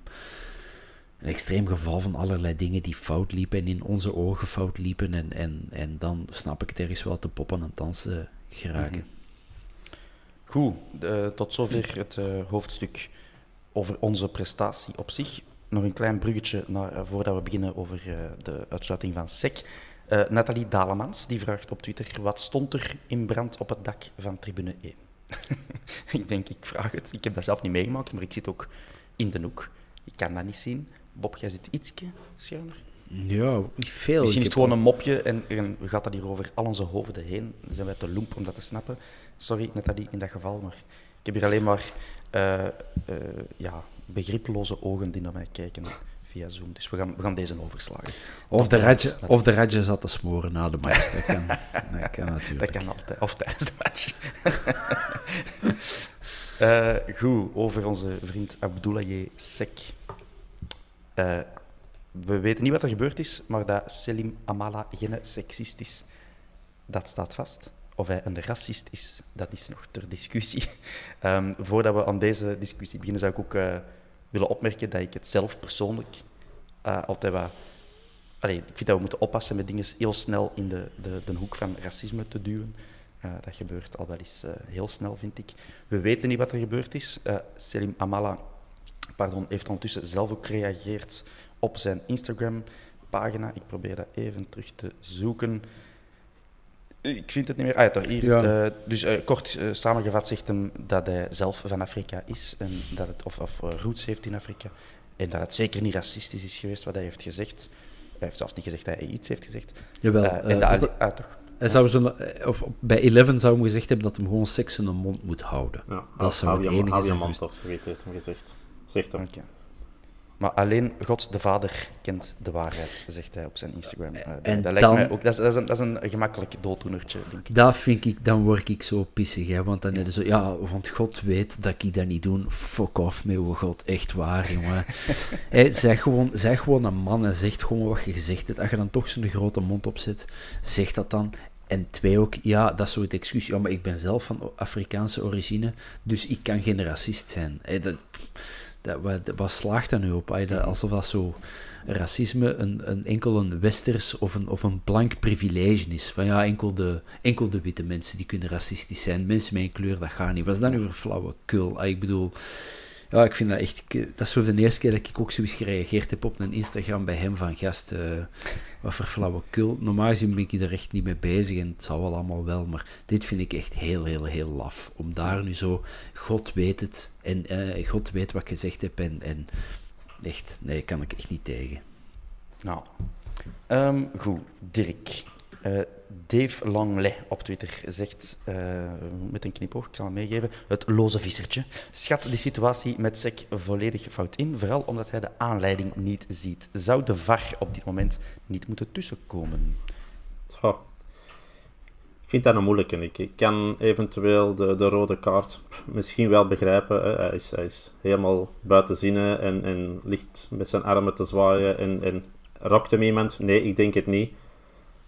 een extreem geval van allerlei dingen die fout liepen en in onze ogen fout liepen. En, en, en dan snap ik het ergens wel te poppen en dansen geraken. Mhm. Goed, tot zover het uh, hoofdstuk over onze prestatie op zich. Nog een klein bruggetje naar, uh, voordat we beginnen over uh, de uitsluiting van SEC. Nathalie Dalemans die vraagt op Twitter: wat stond er in brand op het dak van tribune 1? ik denk, ik vraag het. Ik heb dat zelf niet meegemaakt, maar ik zit ook in de hoek. Ik kan dat niet zien. Bob, jij zit ietsje schermer. Ja, niet veel. Misschien is het gewoon een mopje en, en we gaan dat hier over al onze hoofden heen. Dan zijn wij te loemp om dat te snappen. Sorry, Nathalie, in dat geval, maar ik heb hier alleen maar uh, uh, ja, begriploze ogen die naar mij kijken via Zoom. Dus we gaan, we gaan deze overslagen. Of de, radje, of de radje zat te smoren na de match. Dat kan, dat kan natuurlijk. Dat kan altijd. Of tijdens de match. uh, goed, over onze vriend Abdoulaye Sek. Uh, we weten niet wat er gebeurd is, maar dat Selim Amala geen seksist is, dat staat vast. Of hij een racist is, dat is nog ter discussie. Um, voordat we aan deze discussie beginnen, zou ik ook uh, willen opmerken dat ik het zelf persoonlijk uh, altijd wat... Ik vind dat we moeten oppassen met dingen heel snel in de, de, de hoek van racisme te duwen. Dat gebeurt al wel eens heel snel, vind ik. We weten niet wat er gebeurd is. Selim Amala pardon, heeft ondertussen zelf ook gereageerd op zijn Instagram-pagina. Ik probeer dat even terug te zoeken. Ik vind het niet meer. Ah, ja, hier. Ja. dus kort samengevat zegt hem dat hij zelf van Afrika is, en dat het, of, of roots heeft in Afrika. En dat het zeker niet racistisch is geweest wat hij heeft gezegd. Hij heeft zelfs niet gezegd dat hij iets heeft gezegd. Jawel. en dat, ah, toch. Hij zou zo, of bij Eleven zou hem gezegd hebben dat hij gewoon seks in de mond moet houden. Ja, dat zou het enige zijn. Hou je mond of zoiets heeft hem gezegd. Zegt hem. Okay. Maar alleen God de Vader kent de waarheid, zegt hij op zijn Instagram. Uh, en dat, lijkt mij ook, dat, is, dat, is een, dat is een gemakkelijk dooddoenertje, denk ik. Dat vind ik, dan word ik zo pissig, hè, want dan is zo, ja, want God weet dat ik dat niet doe. Fuck off, met God, echt waar, jongen. hey, zeg, gewoon, zeg gewoon een man en zeg gewoon wat je gezegd hebt. Als je dan toch zo'n grote mond opzet, zeg dat dan. En twee ook, ja, dat is zo het excuus. Ja, maar ik ben zelf van Afrikaanse origine, dus ik kan geen racist zijn. Hey, dat dat, wat, wat slaagt dat nu op? Alsof dat zo racisme een, een enkel een westers of een, of een blank privilege is. Van ja, enkel de, enkel de witte mensen die kunnen racistisch zijn. Mensen met een kleur, dat gaat niet. Was dat nu een flauwekul? Ik bedoel, ja, ik vind dat echt... Dat is zo de eerste keer dat ik ook zoiets gereageerd heb op een Instagram bij hem van gast, uh, wat voor flauwekul. Normaal gezien ben ik er echt niet mee bezig en het zal wel allemaal wel, maar dit vind ik echt heel, heel, heel laf. Om daar nu zo, God weet het en uh, God weet wat ik gezegd heb en, en echt, nee, kan ik echt niet tegen. Nou, um, goed, Dirk. Uh, Dave Langley op Twitter zegt, uh, met een knipoog, ik zal hem meegeven, het loze vissertje schat de situatie met Sek volledig fout in, vooral omdat hij de aanleiding niet ziet. Zou de VAR op dit moment niet moeten tussenkomen? Oh. Ik vind dat een moeilijke. Ik, ik kan eventueel de, de rode kaart misschien wel begrijpen. Hij, is, hij is helemaal buiten zinnen en, en ligt met zijn armen te zwaaien en, en rokt hem iemand. Nee, ik denk het niet.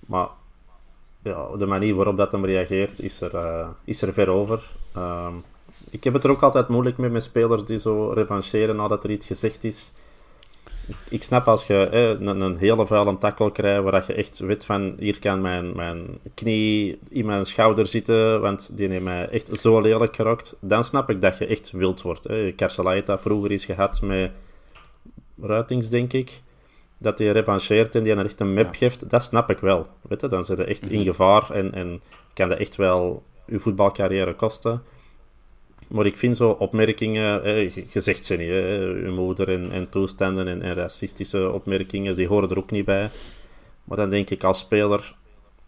Maar ja, de manier waarop dat hem reageert, is er, uh, is er ver over. Ehm, ik heb het er ook altijd moeilijk mee met spelers die zo revancheren nadat er iets gezegd is. Ik snap als je een, hele vuile tackle krijgt, waar je echt weet van, hier kan mijn, mijn knie in mijn schouder zitten, want die heeft mij echt zo lelijk gerokt. Dan snap ik dat je echt wild wordt. Hè. Carcelaita vroeger is gehad met Ruitings, denk ik dat hij revancheert en die een echt een map geeft, dat snap ik wel. Weet je? Dan zit je echt in mhm. gevaar en, en kan dat echt wel je voetbalcarrière kosten. Maar ik vind zo opmerkingen, eh, gezegd zijn niet, uw moeder en, en toestanden en, en, racistische opmerkingen, die horen er ook niet bij. Maar dan denk ik als speler,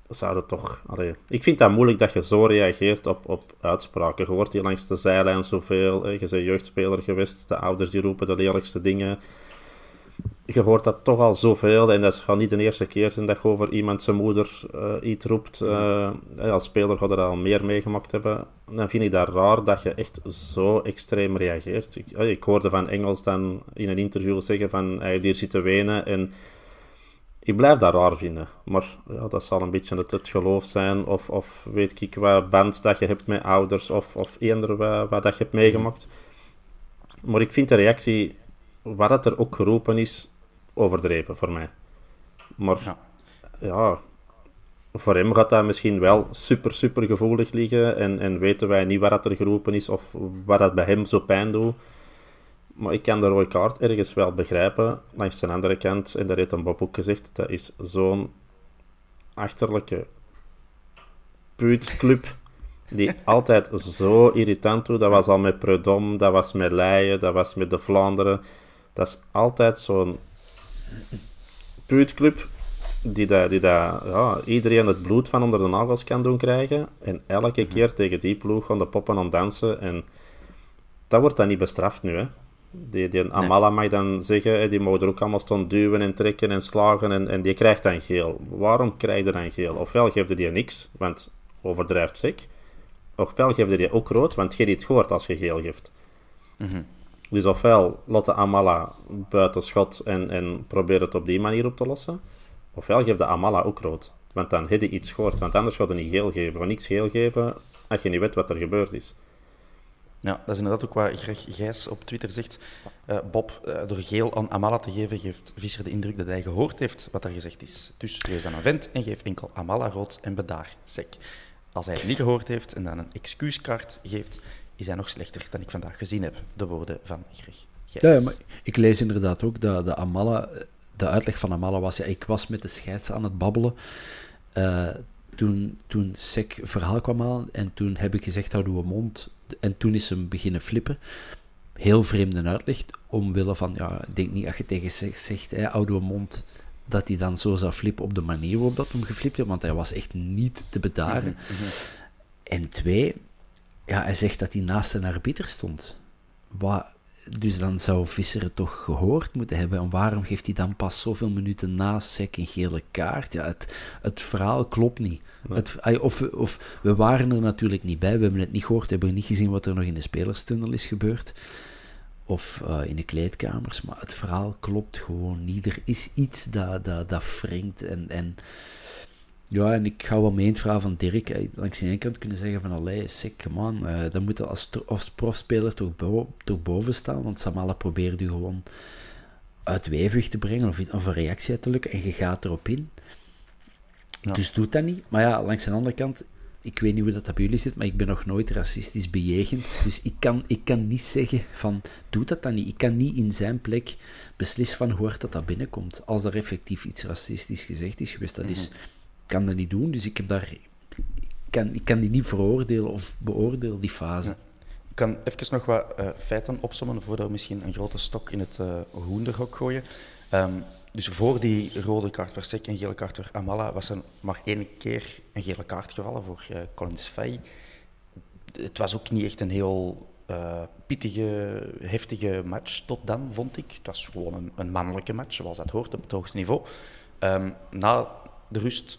zou het toch... Allee, ik vind dat moeilijk dat je zo reageert op, op uitspraken. Je hoort hier langs de zijlijn zoveel, je bent jeugdspeler geweest, de ouders die roepen de lelijkste dingen je hoort dat toch al zoveel. En dat gaat niet de eerste keer dat je over iemand zijn moeder uh, iets roept. Uh, als speler gaat er al meer meegemaakt hebben. Dan vind ik dat raar dat je echt zo extreem reageert. Ik, ik hoorde van Engels dan in een interview zeggen van hij hier zitten wenen. En ik blijf dat raar vinden. Maar ja, dat zal een beetje het, het geloof zijn. Of, of weet ik wat band dat je hebt met ouders. Of, of eender wat, wat dat je hebt meegemaakt. Maar ik vind de reactie wat dat er ook geroepen is, overdreven voor mij. Maar ja. ja. voor hem gaat dat misschien wel super, super gevoelig liggen. En, en weten wij niet wat dat er geroepen is of wat dat bij hem zo pijn doet. Maar ik kan de rode kaart ergens wel begrijpen. Langs de andere kant, en daar heeft een Bob ook gezegd, dat is zo'n achterlijke puutclub die altijd zo irritant doet. Dat was al met Prudhomme, dat was met Leijen, dat was met de Vlaanderen. Dat is altijd zo'n puutclub die, dat, die dat, ja, iedereen het bloed van onder de nagels kan doen krijgen. En elke keer tegen die ploeg gaan de poppen aan dansen. En dat wordt dan niet bestraft nu. Hè. Die, die Amala mag dan zeggen, die mogen er ook allemaal staan duwen en trekken en slagen. En, en die krijgt dan geel. Waarom krijg je dan geel? Ofwel geeft die niks, want overdrijft zich. Ofwel geeft die ook rood, want je niet hoort als je geel geeft. Mm dus ofwel laat Amala buiten schot en, en probeer het op die manier op te lossen. Ofwel geef de Amala ook rood. Want dan heb je iets gehoord. Want anders gaat je niet geel geven. Gewoon niks geel geven als je niet weet wat er gebeurd is. Ja, dat is inderdaad ook wat Greg Gijs op Twitter zegt. Uh, Bob, uh, door geel aan Amala te geven, geeft Visser de indruk dat hij gehoord heeft wat er gezegd is. Dus wees dan een vent en geef enkel Amala rood en bedaar, sec. als hij het niet gehoord heeft en dan een excuuskaart geeft, is hij nog slechter dan ik vandaag gezien heb. De woorden van Greg. Ja, maar ik lees inderdaad ook dat de Amala, de uitleg van Amala was, ja, ik was met de scheids aan het babbelen. Uh, toen, toen Sek verhaal kwam aan en toen heb ik gezegd, hou uw mond. En toen is hem beginnen flippen. Heel vreemde uitleg, omwille van, ja, ik denk niet dat je tegen Sek zegt, hè, hou uw mond, dat hij dan zo zou flippen op de manier waarop dat hem geflipt heeft, want hij was echt niet te bedaren. Mhm, mhm. En twee, ja, hij zegt dat hij naast een arbiter stond. Wat, dus dan zou Visser het toch gehoord moeten hebben. En waarom geeft hij dan pas zoveel minuten na Sek een gele kaart? Ja, het, het verhaal klopt niet. Het, of, of we waren er natuurlijk niet bij, we hebben het niet gehoord, we hebben niet gezien wat er nog in de spelerstunnel is gebeurd. Of uh, in de kleedkamers, maar het verhaal klopt gewoon niet. Er is iets dat, dat, dat wringt en... en ja, en ik ga wel mee in het verhaal van Dirk. Eh, langs de ene kant kunnen zeggen van, allee, sick, man. Uh, dan moet je als, als profspeler toch, bo toch boven staan. Want Samala probeert je gewoon uit weefweg te brengen of, of een reactie uit te lukken. En je gaat erop in. Dus doet dat niet. Maar ja, langs de andere kant, ik weet niet hoe dat, bij jullie zit, maar ik ben nog nooit racistisch bejegend. Dus ik kan, ik kan niet zeggen van, doe dat dan niet. Ik kan niet in zijn plek beslissen van, hoe dat dat binnenkomt. Als er effectief iets racistisch gezegd is geweest, dat is... Mhm kan dat niet doen. Dus ik heb daar... Ik kan, ik kan die niet veroordelen of beoordelen, die fase. Ik kan even nog wat uh, feiten opzommen voordat we misschien een grote stok in het uh, hoenderhok gooien. Um, dus voor die rode kaart voor Sek en gele kaart voor Amala was er maar één keer een gele kaart gevallen voor uh, Collins Fay. Het was ook niet echt een heel uh, pittige, heftige match tot dan, vond ik. Het was gewoon een, een mannelijke match, zoals dat hoort op het hoogste niveau. Um, na de rust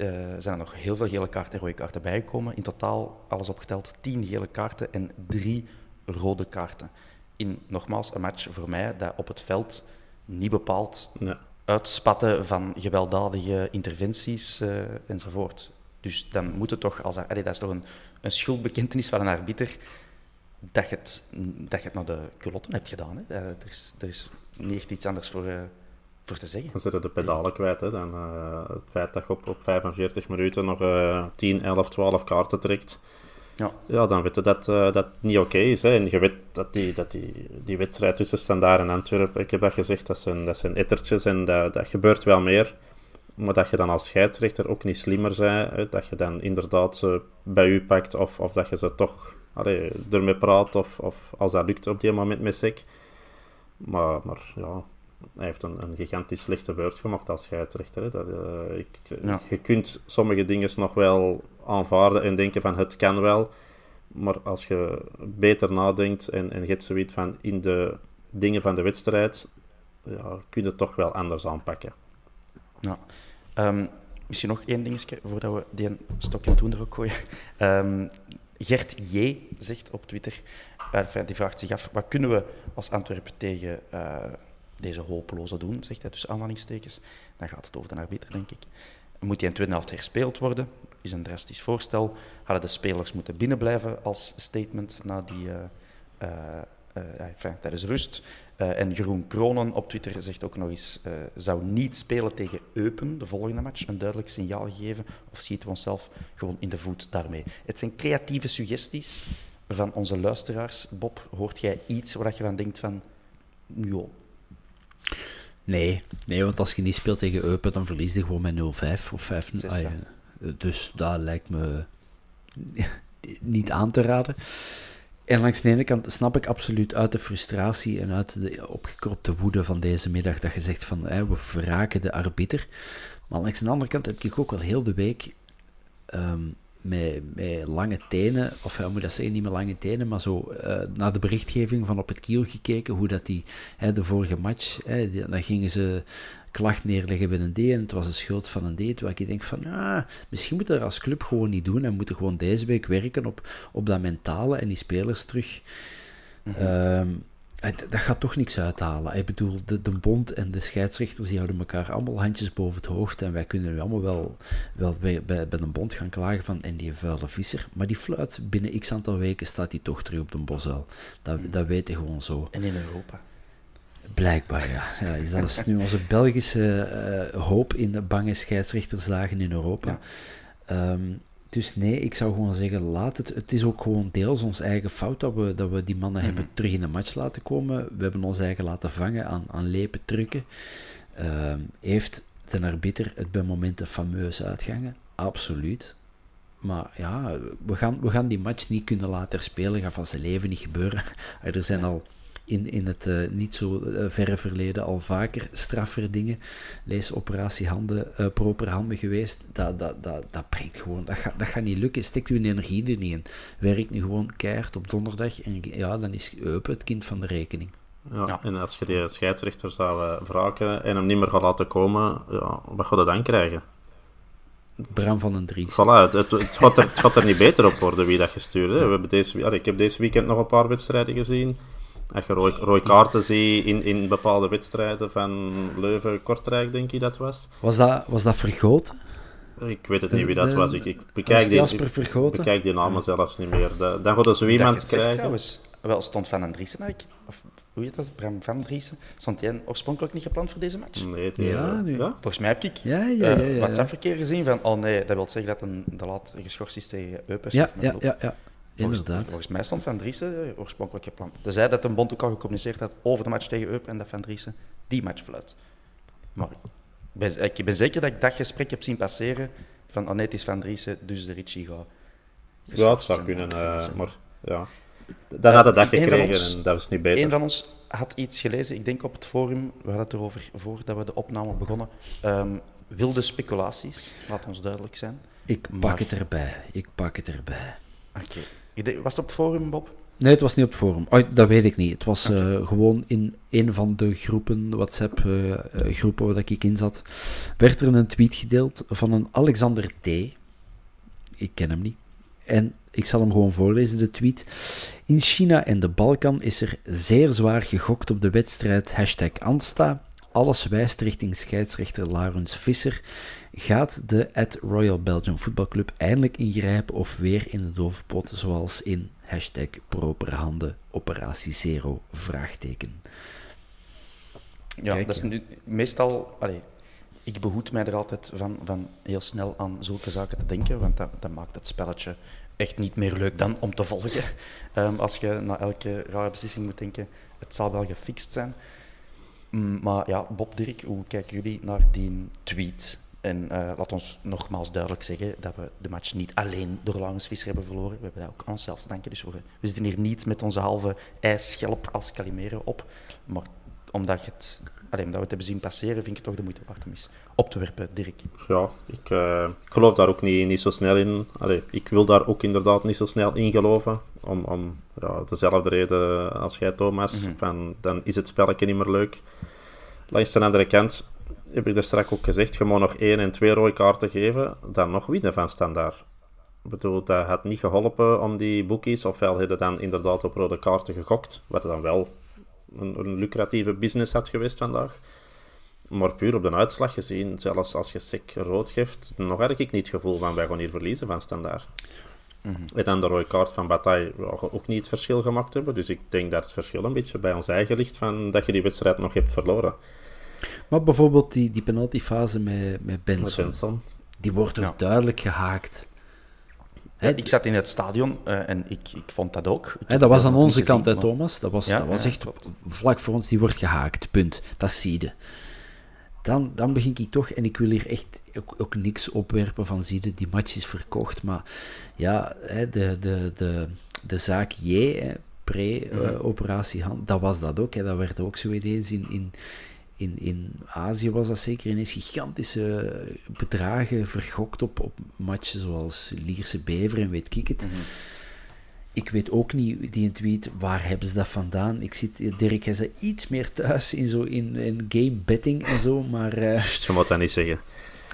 uh, zijn er nog heel veel gele kaarten en rode kaarten bijgekomen. In totaal, alles opgeteld, tien gele kaarten en drie rode kaarten. In, nogmaals, een match voor mij dat op het veld niet bepaald nee. uitspatten van gewelddadige interventies uh, enzovoort. Dus dan moet het toch, als, allee, dat is toch een, een schuldbekentenis van een arbiter, dat je het, dat je het naar de culotten hebt gedaan. Hè. Uh, er, is, er is niet echt iets anders voor, voor te zeggen. Dan zitten de pedalen kwijt. Hè. Dan, uh, het feit dat je op, op 45 minuten nog uh, 10, 11, 12 kaarten trekt. Ja. ja, dan weet je dat uh, dat niet oké okay is. Hè. En je weet dat die, dat die, die wedstrijd tussen Standaard en Antwerpen, ik heb dat gezegd, dat zijn, dat zijn ettertjes en dat, dat gebeurt wel meer. Maar dat je dan als scheidsrechter ook niet slimmer bent. Dat je dan inderdaad ze bij u pakt of, of dat je ze toch allee, ermee praat of, of als dat lukt op die moment met SEC. Maar, maar ja, hij heeft een, een gigantisch slechte beurt gemaakt als scheidsrechter. Dat, uh, ik, Je kunt sommige dingen nog wel aanvaarden en denken van het kan wel. Maar als je beter nadenkt en, en je hebt zoiets van in de dingen van de wedstrijd, ja, kun je het toch wel anders aanpakken. Ja. Um, misschien nog één dingetje voordat we die stok in het ook gooien. Um, Gert J. zegt op Twitter, uh, die vraagt zich af, wat kunnen we als Antwerpen tegen... Uh, deze hopeloze doen, zegt hij tussen aanhalingstekens. Dan gaat het over de arbiter, denk ik. Moet die in tweede helft herspeeld worden? Is een drastisch voorstel. Hadden de spelers moeten binnenblijven als statement na die, uh, uh, enfin, tijdens rust. en Jeroen Kronen op Twitter zegt ook nog eens: zou niet spelen tegen Eupen, de volgende match, een duidelijk signaal geven? Of ziet we onszelf gewoon in de voet daarmee? Het zijn creatieve suggesties van onze luisteraars. Bob, hoort jij iets waar je van denkt van. Joh, Nee, nee, want als je niet speelt tegen Eupen, dan verlies je gewoon met 0-5 of 5 0 ah, Dus dat lijkt me niet aan te raden. En langs de ene kant snap ik absoluut uit de frustratie en uit de opgekropte woede van deze middag dat je zegt van we verraken de arbiter. Maar langs de andere kant heb ik ook wel heel de week um, met, met lange tenen, of ja, moet dat zeggen, niet met lange tenen, maar zo uh, naar de berichtgeving van op het kiel gekeken, hoe dat die, hè, de vorige match, hè, die, dan gingen ze klacht neerleggen bij een D en het was de schuld van een D, terwijl ik denk van, ah, misschien moeten we dat als club gewoon niet doen en moeten gewoon deze week werken op, op dat mentale en die spelers terug... Mm dat gaat toch niks uithalen. Ik bedoel, de, de bond en de scheidsrechters die houden elkaar allemaal handjes boven het hoofd. En wij kunnen nu allemaal wel, wel bij, bij, bij een bond gaan klagen van en die vuile visser. Maar die fluit, binnen x aantal weken staat die toch terug op de bosuil. Dat, dat weet je gewoon zo. En in Europa. Blijkbaar, ja. ja dat is nu onze Belgische uh, hoop in de bange scheidsrechterslagen in Europa. Ehm, dus nee, ik zou gewoon zeggen, laat het. Het is ook gewoon deels ons eigen fout dat we, dat we die mannen hebben terug in de match laten komen. We hebben ons eigen laten vangen aan, aan lepen trucken. Uh, heeft de arbiter het bij momenten fameus uitgangen? Absoluut. Maar ja, we gaan, we gaan die match niet kunnen laten spelen. Gaat van zijn leven niet gebeuren. Er zijn al in, in het uh, niet zo uh, verre verleden al vaker straffer dingen. Lees operatie handen, uh, proper handen geweest. Dat, dat, dat, dat breekt gewoon. Dat, gaat dat gaat niet lukken. Steekt uw energie er niet in. Werkt nu gewoon keihard op donderdag. En ja, dan is Eupen het kind van de rekening. Ja, ja, en als je die scheidsrechter zou wraken en hem niet meer gaat laten komen, ja, wat ga je dan krijgen? Bram van den Dries. Voilà, het, het, het, gaat er, het gaat er niet beter op worden wie dat gestuurd. We hebben deze, ja, ik heb deze weekend nog een paar wedstrijden gezien. Als je rooi, rooi kaarten ziet in, in bepaalde wedstrijden van Leuven-Kortrijk, denk ik dat was. Was dat, was dat vergoten? Ik weet het niet wie dat was. Ik, ik bekijk, die, ik bekijk die namen zelfs niet meer. De, dan gaat er zo iemand krijgen. Trouwens, wel stond Van den Driessen Of hoe heet dat? Bram Van Driessen. Stond hij oorspronkelijk niet gepland voor deze match? Nee, die, ja, nu. ja, Volgens mij heb ik ja, ja, ja, ja, uh, WhatsApp-verkeer gezien van, oh nee, dat wil zeggen dat een de laat geschorst is tegen Eupes. Ja, ja, ja, ja. Volgens, Inderdaad. volgens mij stond Van Driessen oorspronkelijk gepland. Dus zei dat een bond ook al gecommuniceerd had over de match tegen Eupen en dat Van Driessen die match fluit. Maar ik ben, ik ben zeker dat ik dat gesprek heb zien passeren van oh nee, het is Van Driessen, dus de Richie gaat. Ja, dat zou kunnen, uh, maar ja. Dan had het dat gekregen ons, en dat was niet beter. Een van ons had iets gelezen, ik denk op het forum, we hadden het erover voordat we de opname begonnen. Um, wilde speculaties, laat ons duidelijk zijn. Ik pak maar... het erbij, ik pak het erbij. Oké. Okay. Was het op het forum, Bob? Nee, het was niet op het forum. Oh, dat weet ik niet. Het was okay. uh, gewoon in een van de groepen, WhatsApp-groepen uh, waar ik in zat, werd er een tweet gedeeld van een Alexander T. Ik ken hem niet. En ik zal hem gewoon voorlezen, de tweet. In China en de Balkan is er zeer zwaar gegokt op de wedstrijd hashtag Ansta. Alles wijst richting scheidsrechter Laurens Visser. Gaat de at Royal Belgium Football Club eindelijk ingrijpen of weer in de doofpot zoals in hashtag proper handen operatie zero? Vraagteken. Ja, Kijk, dat is nu meestal... Allee, ik behoed mij er altijd van, van heel snel aan zulke zaken te denken, want dat, dat maakt het spelletje echt niet meer leuk dan om te volgen. Um, als je na elke rare beslissing moet denken, het zal wel gefixt zijn. Mm, maar ja, Bob Dirk, hoe kijken jullie naar die tweet? En uh, laat ons nogmaals duidelijk zeggen dat we de match niet alleen door Laurens Visser hebben verloren. We hebben dat ook aan onszelf te danken. Dus we, we zitten hier niet met onze halve ijsschelp als Calimero op. Maar omdat, het, alleen, omdat we het hebben zien passeren, vind ik het toch de moeite waard om eens op te werpen, Dirk. Ja, ik, uh, ik geloof daar ook niet, niet zo snel in. Allee, ik wil daar ook inderdaad niet zo snel in geloven. Om, om ja, dezelfde reden als jij, Thomas. Mm -hmm. van, dan is het spelletje niet meer leuk. Langs de andere kant heb ik er straks ook gezegd, je moet nog één en twee rode kaarten geven, dan nog winnen van standaard. Ik bedoel, dat had niet geholpen om die boekies, ofwel hadden dan inderdaad op rode kaarten gegokt, wat dan wel een, een lucratieve business had geweest vandaag. Maar puur op de uitslag gezien, zelfs als je sec rood geeft, nog had ik niet het gevoel van wij gaan hier verliezen van standaard. Mm -hmm. En dan de rode kaart van Bataille ook niet het verschil gemaakt hebben. Dus ik denk dat het verschil een beetje bij ons eigen ligt van dat je die wedstrijd nog hebt verloren. Maar bijvoorbeeld die, die penaltyfase met, met Benson, Met Benson. die wordt ook Ja. duidelijk gehaakt. Ja, ik zat in het stadion uh, en ik, ik vond dat ook. Dat was aan onze kant, hè, Thomas. Dat was, Ja, dat was ja, echt klopt. vlak voor ons, die wordt gehaakt. Punt. Dat zie je. Dan, dan begin ik toch, en ik wil hier echt ook, ook niks opwerpen van zie je, die match is verkocht. Maar ja, hè, de, de, de, de zaak J, pre-operatie hand, dat was dat ook. Hè. Dat werd ook zo ineens in, in, in, in Azië was dat zeker ineens gigantische bedragen vergokt op, op matchen zoals Lierse Bever en weet ik het. Ik weet ook niet, die tweet, waar hebben ze dat vandaan? Ik zit, Dirk, hij zei iets meer thuis in, zo, in, in game betting en zo, maar... eh, Je moet dat niet zeggen.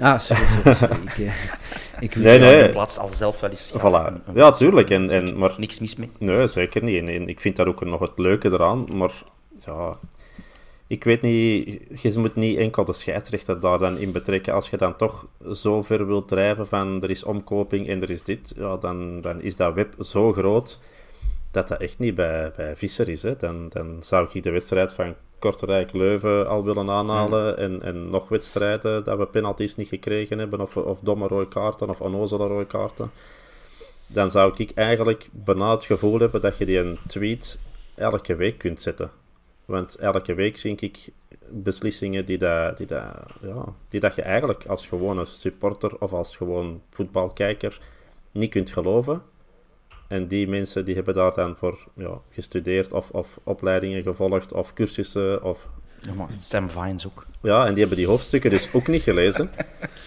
Ah, sorry, sorry, sorry. ik, eh, ik wist Nee, nee. Plaatst al zelf wel eens. Voilà. een- een- Ja, tuurlijk. En, en, maar Niks mis mee. Nee, zeker niet. En, en ik vind dat ook nog het leuke eraan. Maar ja, ik weet niet, je moet niet enkel de scheidsrechter daar dan in betrekken. Als je dan toch zo ver wilt drijven van er is omkoping en er is dit, ja, dan, dan is dat web zo groot dat dat echt niet bij, bij Visser is. Hè. Dan, dan zou ik de wedstrijd van Kortrijk-Leuven al willen aanhalen en, en nog wedstrijden dat we penalties niet gekregen hebben of, of domme rode kaarten of onnozele rode kaarten, dan zou ik eigenlijk bijna het gevoel hebben dat je die een tweet elke week kunt zetten. Want elke week zie ik beslissingen die, dat, die, dat, ja, die dat je eigenlijk als gewone supporter of als gewoon voetbalkijker niet kunt geloven. En die mensen die hebben daar dan voor ja, gestudeerd of, of opleidingen gevolgd of cursussen. Of... Ja, maar Sam Vines ook. Ja, en die hebben die hoofdstukken dus ook niet gelezen.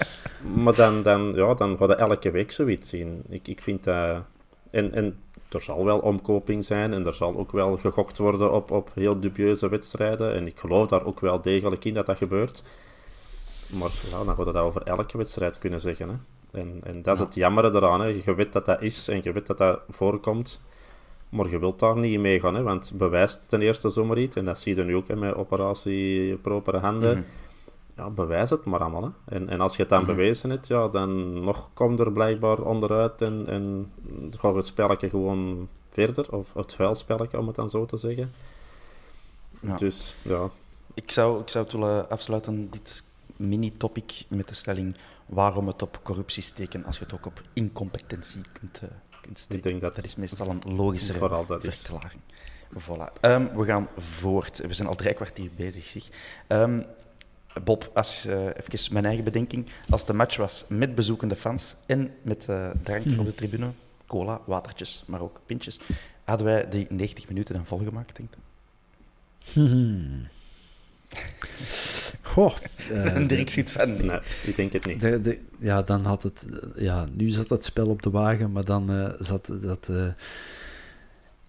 maar dan, dan, ja, dan ga je elke week zoiets zien. Ik, ik vind dat... En, en er zal wel omkoping zijn en er zal ook wel gegokt worden op, op heel dubieuze wedstrijden. En ik geloof daar ook wel degelijk in dat dat gebeurt. Maar ja, dan we dat over elke wedstrijd kunnen zeggen. Hè. En, en dat is het jammere eraan. Hè. Je weet dat dat is en je weet dat dat voorkomt. Maar je wilt daar niet mee gaan, hè, want bewijst ten eerste zomaar iets. En dat zie je nu ook hè, met operatie propere handen. Mhm. Ja, bewijs het maar allemaal. Hè. En, en als je het dan bewezen hebt, ja, dan nog komt er blijkbaar onderuit en, en gaat het spelletje gewoon verder. Of het vuilspelletje, om het dan zo te zeggen. Ja. Dus, ja. Ik zou, ik zou het willen afsluiten, dit mini-topic, met de stelling waarom het op corruptie steken als je het ook op incompetentie kunt, eh, kunt steken. Ik denk dat- dat is meestal een logischere is. verklaring. Voilà. Ehm, we gaan voort. We zijn al drie kwartier bezig. Zeg. Ehm, Bob, als, eh, even mijn eigen bedenking. Als de match was met bezoekende fans en met eh drank op de tribune, cola, watertjes, maar ook pintjes, hadden wij die 90 minuten dan volgemaakt, denk ik. Goh, eh, en Dirk schiet van. nee. Nee, ik denk het niet. de, de- ja, dan had het... eh, Ja, nu zat het spel op de wagen, maar dan eh, zat dat...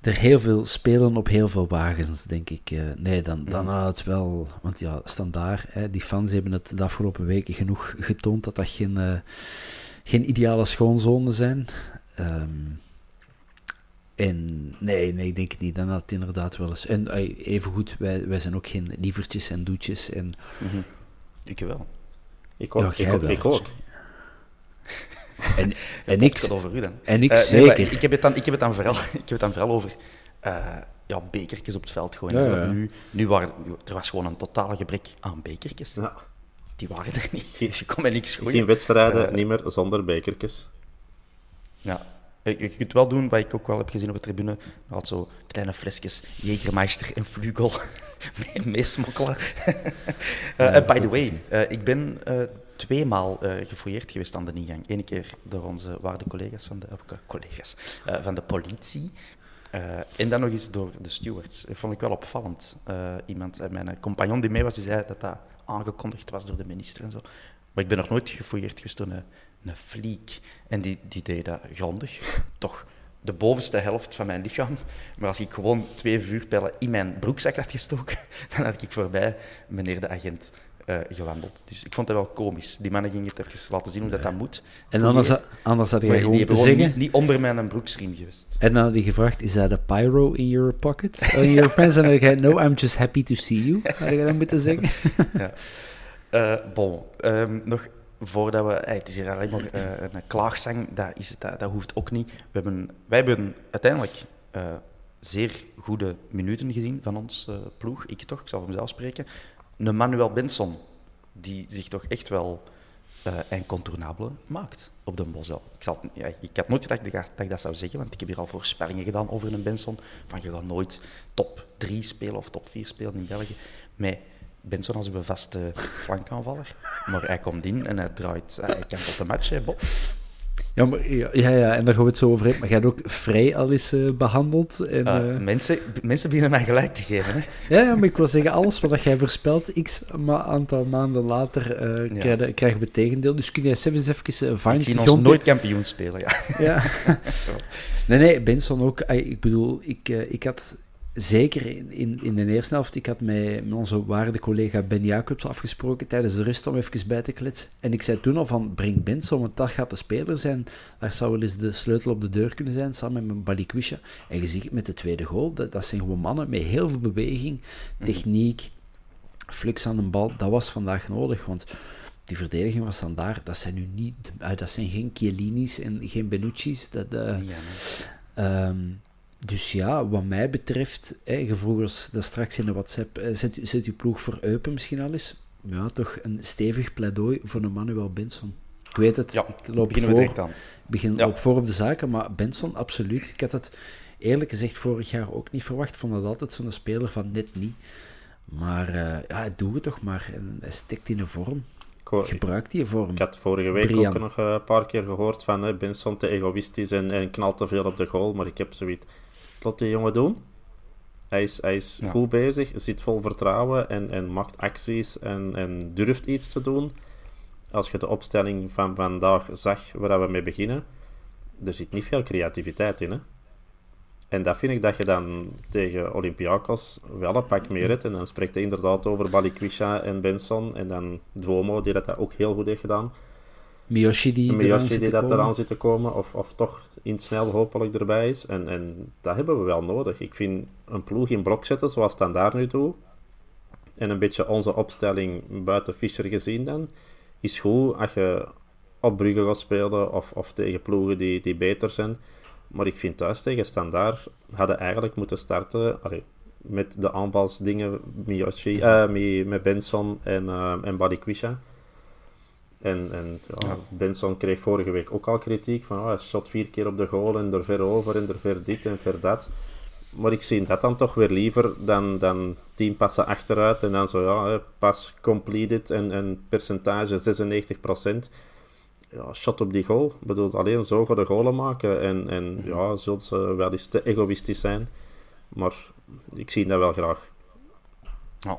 er heel veel spelen op heel veel wagens, denk ik. Eh, nee, dan, dan had het wel... Want ja, standaard, hè, die fans hebben het de afgelopen weken genoeg getoond dat dat geen, eh, geen ideale schoonzone zijn. Ehm, en nee, nee, ik denk het niet. Dan had het inderdaad wel eens... En eh, evengoed, wij, wij zijn ook geen lievertjes en doetjes en... Mhm. Ik wel. Ik ook. Ja, ik, jij ook wel. ik ook. En, en Het ik, gaat over u dan. en ik Eh, zeker. ik, heb het dan, ik, heb het dan vooral, ik heb het dan vooral over uh, ja, bekertjes op het veld gooien. Ja, Zo, ja. Nu, nu waren, er was gewoon een totale gebrek aan bekertjes. Ja. Die waren er niet. Dus je kon met niks gooien. Geen wedstrijden, Eh, niet meer zonder bekertjes. Ja. Je, je kunt wel doen, wat ik ook wel heb gezien op de tribune, had zo kleine flesjes Jägermeister en Vlugel mee- meesmokkelen. En by the way, ik ben tweemaal eh gefouilleerd geweest aan de ingang. Eén keer door onze waarde collega's van de, eh, collega's, eh, van de politie. En dan nog eens door de stewards. Dat vond ik wel opvallend. Iemand, mijn compagnon die mee was, die zei dat dat aangekondigd was door de minister en zo. Maar ik ben nog nooit gefouilleerd geweest door een, een fliek. En die, die deed dat grondig. Toch de bovenste helft van mijn lichaam. Maar als ik gewoon twee vuurpijlen in mijn broekzak had gestoken, dan had ik voorbij meneer de agent eh, gewandeld. Dus ik vond dat wel komisch. Die mannen gingen het even laten zien hoe dat, dat moet. En anders, anders had jij gewoon te zeggen. niet, niet onder mijn broeksriem geweest. En dan had hij gevraagd: Is dat a pyro in your pocket? In your pants? En dan had hij: No, I'm just happy to see you. Had je dan moeten zeggen? Bon, ehm, nog voordat we... het is hier alleen maar eh, een klaagzang, dat, is het, dat, dat hoeft ook niet. We hebben, wij hebben uiteindelijk zeer goede minuten gezien van ons ploeg. Ik toch, ik zal voor mezelf spreken. Een Manuel Benson, die zich toch echt wel eh incontournabele maakt op de Bosel. Ik, zal, ik had nooit gedacht dat, ik- dat zou zeggen, want ik heb hier al voorspellingen gedaan over een Benson. Van je gaat nooit top 3 spelen of top 4 spelen in België. Met Benson als uw vaste flankaanvaller. Maar hij komt in en hij draait. Hij kan tot de match, hè, Bob. Ja, maar, ja, ja, ja, en daar gaan we het zo over hebben. Maar jij hebt ook vrij al eens eh, behandeld. En, Eh, eh, mensen, mensen beginnen mij gelijk te geven. Hè. ja, ja, maar ik wil zeggen: alles wat jij voorspelt, x aantal maanden later, eh, krijgen, krijgen we het tegendeel. Dus kun jij zelfs eens even uh, Ik zie ons nooit kampioen spelen. Ja. Ja. nee, nee, Benson ook. Ik bedoel, ik, ik had zeker in, in, in de eerste helft, ik had met, met onze waarde collega Ben Jacobs afgesproken tijdens de rust om even bij te kletsen. En ik zei toen al van, breng Benson, want dat gaat de speler zijn. Daar zou wel eens de sleutel op de deur kunnen zijn, samen met mijn Balikwisha. En je ziet met de tweede goal, dat, dat zijn gewoon mannen met heel veel beweging, techniek, flux aan de bal. Dat was vandaag nodig, want die verdediging was dan daar. Dat zijn nu niet, eh, dat zijn geen Chiellini's en geen Benucci's. Dat, eh, Ja, nee. Ehm, dus ja, wat mij betreft, hè, je vroeg ons dat straks in de WhatsApp, eh, zet, zet uw ploeg voor Eupen misschien al eens. Ja, toch een stevig pleidooi voor een Manuel Benson. Ik weet het, Ja, ik loop beginnen we voor, direct aan. ik begin Ja. loop voor op de zaken, maar Benson, absoluut. Ik had het eerlijk gezegd vorig jaar ook niet verwacht. Ik vond het altijd zo'n speler van net niet. Maar eh, ja, hij doet het toch maar. En hij stikt in een vorm. Ik, hoor- ik, Gebruikt die vorm. ik had vorige week Brian. ook nog eh, een paar keer gehoord van hè, Benson te egoïstisch en, en knalt te veel op de goal. Maar ik heb zoiets. Laat die jongen doen. Hij is, hij is Ja. goed bezig, zit vol vertrouwen en, en maakt acties en, en durft iets te doen. Als je de opstelling van vandaag zag waar we mee beginnen, er zit niet veel creativiteit in. Hè? En dat vind ik dat je dan tegen Olympiakos wel een pak meer hebt. En dan spreekt hij inderdaad over Balikwisha en Benson. En dan Duomo, die dat, dat ook heel goed heeft gedaan. Miyoshi die, eraan die dat komen. eraan zit te komen, of, of toch in het snel hopelijk erbij is. En, en dat hebben we wel nodig. Ik vind een ploeg in blok zetten, zoals dan daar nu doet, en een beetje onze opstelling buiten Fischer gezien dan, is goed als je op Brugge gaat spelen of, of tegen ploegen die, die beter zijn. Maar ik vind thuis tegen Standaard hadden eigenlijk moeten starten allee, met de aanvalsdingen Miyoshi, eh, met, Benson en, eh en Balikwisha. En, en ja, Ja. Benson kreeg vorige week ook al kritiek van oh, hij shot vier keer op de goal en er ver over en er ver dit en ver dat. Maar ik zie dat dan toch weer liever dan, dan tien passen achteruit en dan zo ja, pas completed en, en percentage 96%. Ja, shot op die goal. Ik bedoel, alleen zo gaan de goalen maken. En, en ja, zullen ze wel eens te egoïstisch zijn. Maar ik zie dat wel graag. Ja.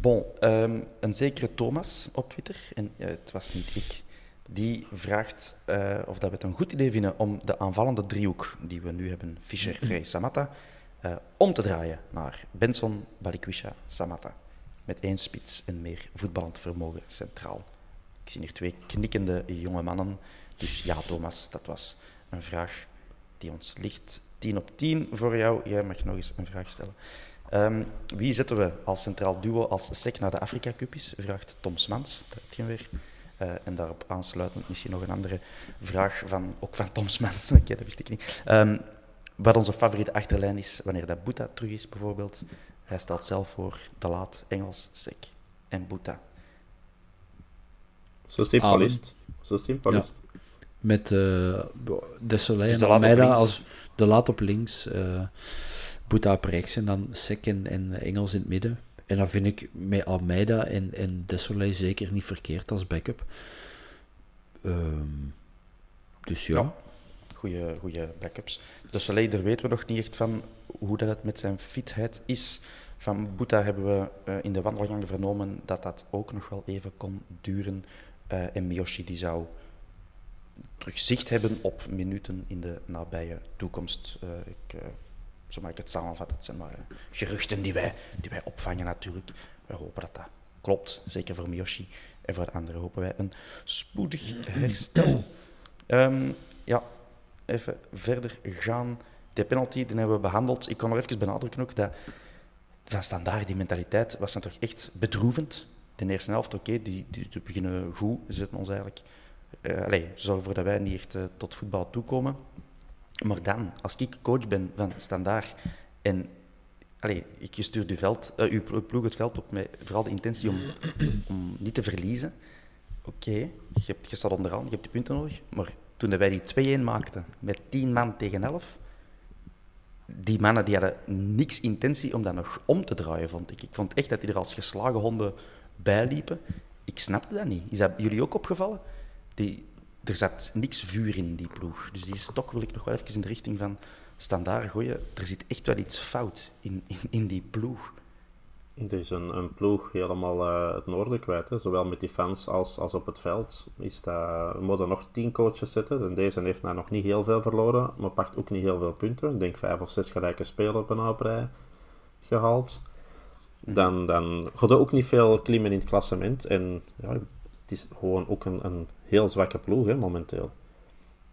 Bon, ehm, een zekere Thomas op Twitter, en het was niet ik, die vraagt eh, of dat we het een goed idee vinden om de aanvallende driehoek die we nu hebben, Fischer, Frey, Samatta, eh, om te draaien naar Benson, Balikwisha, Samatta. Met één spits en meer voetballend vermogen centraal. Ik zie hier twee knikkende jonge mannen. Dus ja, Thomas, dat was een vraag die ons ligt. 10 op 10 voor jou. Jij mag nog eens een vraag stellen. Ehm, wie zetten we als centraal duo als sec naar de Afrika Cup is? Vraagt Tom Smans. Dat heb je weer. Eh, en daarop aansluitend misschien nog een andere vraag van, ook van Tom Smans. Oké, dat wist ik niet. Ehm, wat onze favoriete achterlijn is, wanneer dat Boeta terug is bijvoorbeeld. Hij stelt zelf voor De Laat, Engels, Sek en Boeta. Zo simpel Amen. is het. Zo simpel Ja. is het. Met uh, Desolé Dus en De Laat op Almeida als de laat op links, eh Boeta op en dan Sek en, en Engels in het midden. En dan vind ik met Almeida en, en Desolé zeker niet verkeerd als backup. Ehm, dus ja. Goeie, goeie backups. De Soleil, daar weten we nog niet echt van hoe dat het met zijn fitheid is. Van Boeta hebben we eh, in de wandelgangen vernomen dat dat ook nog wel even kon duren. Eh, en Miyoshi die zou terug zicht hebben op minuten in de nabije toekomst. Eh, ik, zo mag ik het samenvatten. Het zijn maar eh, geruchten die wij, die wij opvangen natuurlijk. We hopen dat dat klopt, zeker voor Miyoshi. En voor de anderen hopen wij een spoedig herstel. Ehm, ja, even verder gaan. De penalty die hebben we behandeld. Ik kan nog even benadrukken ook dat van standaard die mentaliteit was dan toch echt bedroevend. De eerste helft, oké, die, die, beginnen goed. Ze zetten ons eigenlijk... eh allee, ze zorgen ervoor dat wij niet echt eh, tot voetbal toekomen. Maar dan, als ik coach ben van standaard en allee, ik stuur uw, veld, eh, uw plo- ploeg het veld op met vooral de intentie om, om niet te verliezen. Oké, je, staat onderaan, je hebt die punten nodig. Maar toen wij die 2-1 maakten met 10 man tegen 11, die mannen die hadden niks intentie om dat nog om te draaien, vond ik. Ik vond echt dat die er als geslagen honden bij liepen. Ik snapte dat niet. Is dat jullie ook opgevallen? Die, er zat niks vuur in die ploeg. Dus die stok wil ik nog wel even in de richting van standaard gooien. Er zit echt wel iets fout in, in, in die ploeg. Het is een, een ploeg helemaal eh, het noorden kwijt. Hè. Zowel met die fans als, als op het veld. Is dat, we moeten nog tien coaches zitten. En deze heeft nou nog niet heel veel verloren. Maar pakt ook niet heel veel punten. Ik denk vijf of zes gelijke spelers bijna op rij gehaald. Dan, dan gaat er ook niet veel klimmen in het klassement. En ja, het is gewoon ook een, een heel zwakke ploeg hè, momenteel.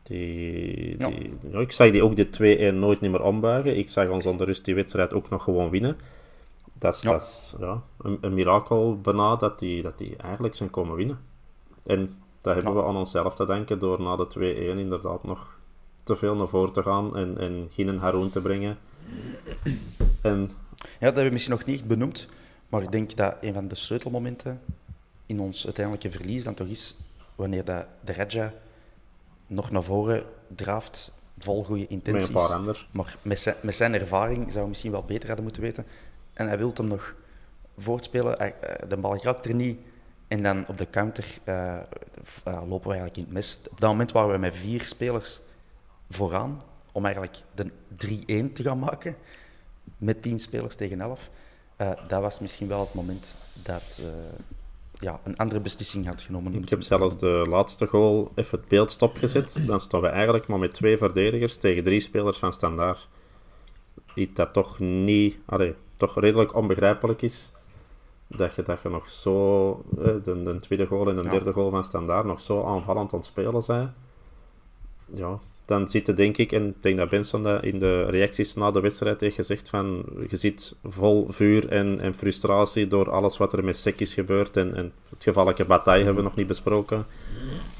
Die, Ja. die, ja, ik zag die ook de 2-1 nooit niet meer ombuigen. Ik zag ons onder rust die wedstrijd ook nog gewoon winnen. Dat is, Ja. dat is ja, een, een mirakel bijna dat die, dat die eigenlijk zijn komen winnen. En dat hebben we aan onszelf te denken door na de 2-1 inderdaad nog te veel naar voren te gaan en, en geen Haroon te brengen. En, Ja, dat hebben we misschien nog niet benoemd, maar ik denk dat een van de sleutelmomenten in ons uiteindelijke verlies dan toch is wanneer dat de Raja nog naar voren draaft, vol goede met intenties. een paar anderen. Maar met zijn, met zijn ervaring zou hij misschien wel beter hadden moeten weten. En hij wil hem nog voortspelen. Eh, de bal raakt er niet. En dan op de counter eh, eh, lopen we eigenlijk in het mis. Op dat moment waren we met vier spelers vooraan om eigenlijk de 3-1 te gaan maken. Met 10 spelers tegen 11. Eh, dat was misschien wel het moment dat ja, een andere beslissing had genomen. Ik heb zelfs de laatste goal even het beeld stopgezet. Dan staan we eigenlijk maar met twee verdedigers tegen drie spelers van standaard. Iets dat toch niet, allee, toch redelijk onbegrijpelijk is. Dat je, dat je nog zo, eh, de, de tweede goal en de Ja. derde goal van standaard, nog zo aanvallend aan het spelen zijn. Ja, dan zit je denk ik, en ik denk dat Benson dat in de reacties na de wedstrijd heeft gezegd van, je zit vol vuur en, en frustratie door alles wat er met Sek is gebeurd en, en het gevaarlijke bataille hebben we nog niet besproken